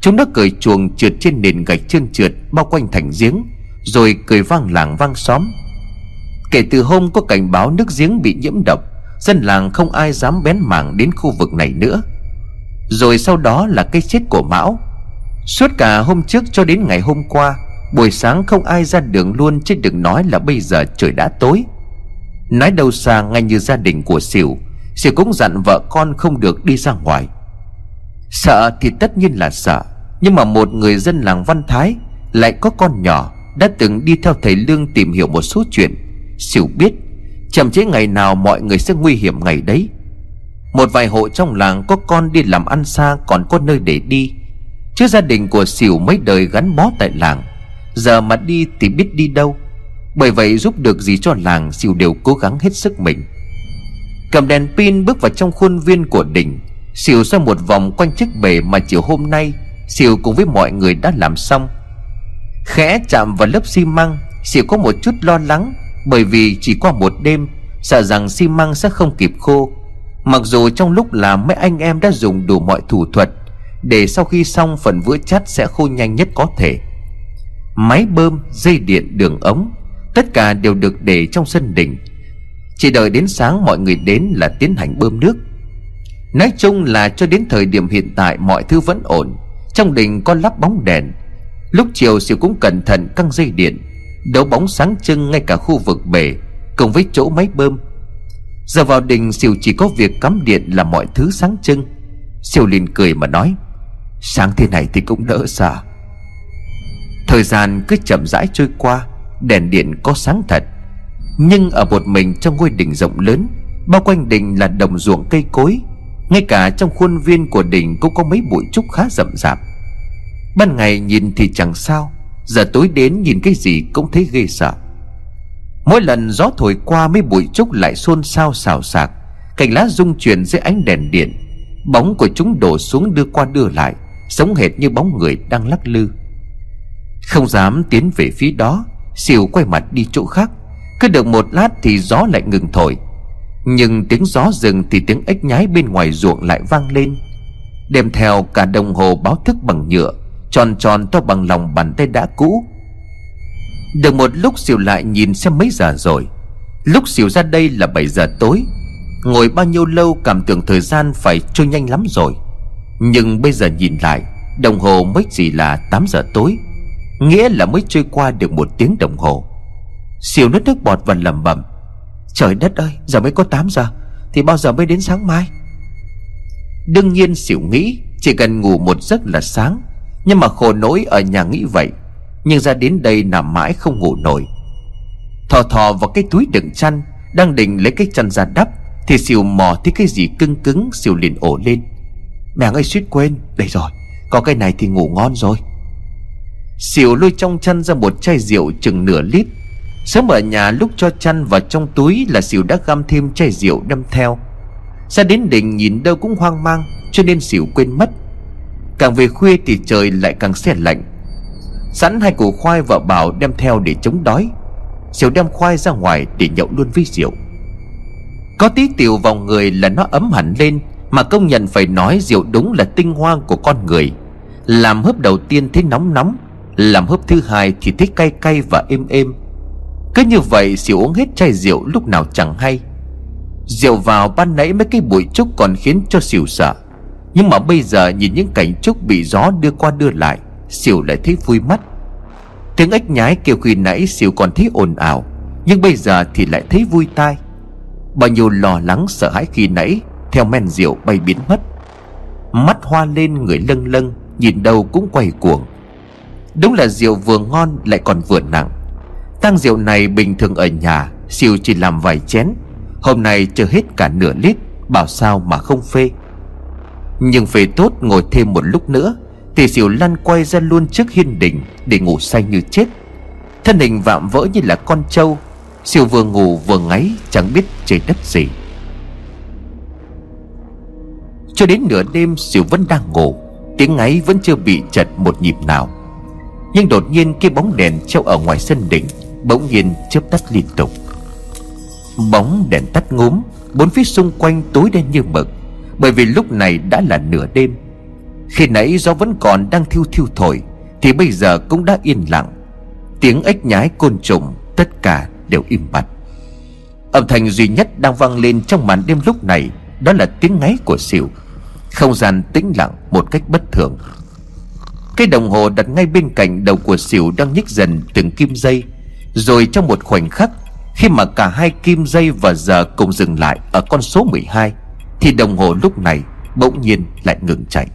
Chúng nó cởi chuồng trượt trên nền gạch trơn trượt, Bao quanh thành giếng rồi cười vang làng vang xóm. Kể từ hôm có cảnh báo nước giếng bị nhiễm độc, Dân làng không ai dám bén mảng đến khu vực này nữa. Rồi sau đó là cái chết của Mão. Suốt cả hôm trước cho đến ngày hôm qua, Buổi sáng không ai ra đường luôn Chứ đừng nói là bây giờ trời đã tối. Nói đâu xa ngay như gia đình của Sỉu Sỉu cũng dặn vợ con không được đi ra ngoài. Sợ thì tất nhiên là sợ, Nhưng mà một người dân làng Văn Thái Lại có con nhỏ đã từng đi theo thầy Lương tìm hiểu một số chuyện. Xỉu biết, Chậm chế ngày nào mọi người sẽ nguy hiểm ngày đấy. Một vài hộ trong làng có con đi làm ăn xa còn có nơi để đi. Chứ gia đình của Xỉu mấy đời gắn bó tại làng, Giờ mà đi thì biết đi đâu. Bởi vậy giúp được gì cho làng, Xỉu đều cố gắng hết sức mình. Cầm đèn pin bước vào trong khuôn viên của đỉnh. Xỉu xoay một vòng quanh chiếc bể mà chiều hôm nay, Xỉu cùng với mọi người đã làm xong. Khẽ chạm vào lớp xi măng Sỉu có một chút lo lắng Bởi vì chỉ qua một đêm Sợ rằng xi măng sẽ không kịp khô. Mặc dù trong lúc làm mấy anh em đã dùng đủ mọi thủ thuật Để sau khi xong phần vữa chắt sẽ khô nhanh nhất có thể. Máy bơm, dây điện, đường ống Tất cả đều được để trong sân đỉnh. Chỉ đợi đến sáng mọi người đến là tiến hành bơm nước. Nói chung là cho đến thời điểm hiện tại mọi thứ vẫn ổn. Trong đình có lắp bóng đèn Lúc chiều Siêu cũng cẩn thận căng dây điện, Đấu bóng sáng trưng ngay cả khu vực bể, Cùng với chỗ máy bơm. Giờ vào đình Siêu chỉ có việc cắm điện là mọi thứ sáng trưng. Siêu liền cười mà nói, Sáng thế này thì cũng đỡ sợ Thời gian cứ chậm rãi trôi qua, Đèn điện có sáng thật. Nhưng ở một mình trong ngôi đình rộng lớn, Bao quanh đình là đồng ruộng cây cối, Ngay cả trong khuôn viên của đình Cũng có mấy bụi trúc khá rậm rạp. Ban ngày nhìn thì chẳng sao, Giờ tối đến nhìn cái gì cũng thấy ghê sợ. Mỗi lần gió thổi qua mấy bụi trúc lại xôn xao xào xạc, Cành lá rung chuyển dưới ánh đèn điện. Bóng của chúng đổ xuống đưa qua đưa lại, sống hệt như bóng người đang lắc lư. Không dám tiến về phía đó, Xìu quay mặt đi chỗ khác. Cứ được một lát thì gió lại ngừng thổi. Nhưng tiếng gió dừng thì tiếng ếch nhái bên ngoài ruộng lại vang lên, Đem theo cả đồng hồ báo thức bằng nhựa. Tròn tròn to bằng lòng bàn tay đã cũ. Được một lúc xỉu lại nhìn xem mấy giờ rồi. Lúc xỉu ra đây là 7 giờ tối. Ngồi bao nhiêu lâu cảm tưởng thời gian phải trôi nhanh lắm rồi. Nhưng bây giờ nhìn lại, Đồng hồ mới chỉ là 8 giờ tối. Nghĩa là mới trôi qua được một tiếng đồng hồ. Siêu nứt nước bọt và lầm bẩm, Trời đất ơi, giờ mới có 8 giờ, Thì bao giờ mới đến sáng mai? Đương nhiên xỉu nghĩ Chỉ cần ngủ một giấc là sáng. Nhưng mà khổ nỗi ở nhà nghĩ vậy, Nhưng ra đến đây nằm mãi không ngủ nổi. Thò thò vào cái túi đựng chăn, Đang định lấy cái chăn ra đắp, Thì xìu mò thấy cái gì cưng cứng, Xìu liền ổ lên. Mẹ ơi, suýt quên, Đây rồi, Có cái này thì ngủ ngon rồi. Xìu lôi trong chăn ra một chai rượu chừng nửa lít. Sớm ở nhà lúc cho chăn vào trong túi là xỉu đã găm thêm chai rượu đâm theo. Ra đến đỉnh nhìn đâu cũng hoang mang, Cho nên xỉu quên mất. Càng về khuya thì trời lại càng xe lạnh. Sẵn hai củ khoai vợ bảo đem theo để chống đói. Xỉu đem khoai ra ngoài để nhậu luôn với rượu. Có tí tiểu vào người là nó ấm hẳn lên, Mà công nhận phải nói rượu đúng là tinh hoa của con người. Làm hớp đầu tiên thấy nóng nóng, Làm hớp thứ hai thì thấy cay cay và êm êm. Cứ như vậy, xỉu uống hết chai rượu lúc nào chẳng hay. Rượu vào ban nãy mấy cái bụi trúc còn khiến cho xỉu sợ. Nhưng mà bây giờ nhìn những cảnh trúc bị gió đưa qua đưa lại Xỉu lại thấy vui mắt. Tiếng ếch nhái kêu khi nãy xỉu còn thấy ồn ào, Nhưng bây giờ thì lại thấy vui tai. Bao nhiêu lo lắng, sợ hãi khi nãy, Theo men rượu bay biến mất. Mắt hoa lên, người lâng lâng, Nhìn đâu cũng quay cuồng. Đúng là rượu vừa ngon lại còn vừa nặng. Tăng rượu này bình thường ở nhà, Siêu chỉ làm vài chén. Hôm nay chờ hết cả nửa lít, Bảo sao mà không phê. Nhưng phê tốt ngồi thêm một lúc nữa, Thì xỉu lăn quay ra luôn trước hiên đình Để ngủ say như chết. Thân hình vạm vỡ như là con trâu Siêu vừa ngủ vừa ngáy, Chẳng biết trời đất gì. Cho đến nửa đêm Siêu vẫn đang ngủ, Tiếng ngáy vẫn chưa bị chật một nhịp nào. Nhưng đột nhiên cái bóng đèn treo ở ngoài sân đỉnh Bỗng nhiên chớp tắt liên tục. Bóng đèn tắt ngúm, Bốn phía xung quanh tối đen như mực. Bởi vì lúc này đã là nửa đêm. Khi nãy gió vẫn còn đang thiêu thiêu thổi, Thì bây giờ cũng đã yên lặng. Tiếng ếch nhái côn trùng, Tất cả đều im bặt. Âm thanh duy nhất đang vang lên trong màn đêm lúc này, Đó là tiếng ngáy của xỉu. Không gian tĩnh lặng một cách bất thường. Cái đồng hồ đặt ngay bên cạnh đầu của xỉu đang nhích dần từng kim dây. Rồi trong một khoảnh khắc, Khi mà cả hai kim dây và giờ cùng dừng lại ở con số 12 thì đồng hồ lúc này bỗng nhiên lại ngừng chạy.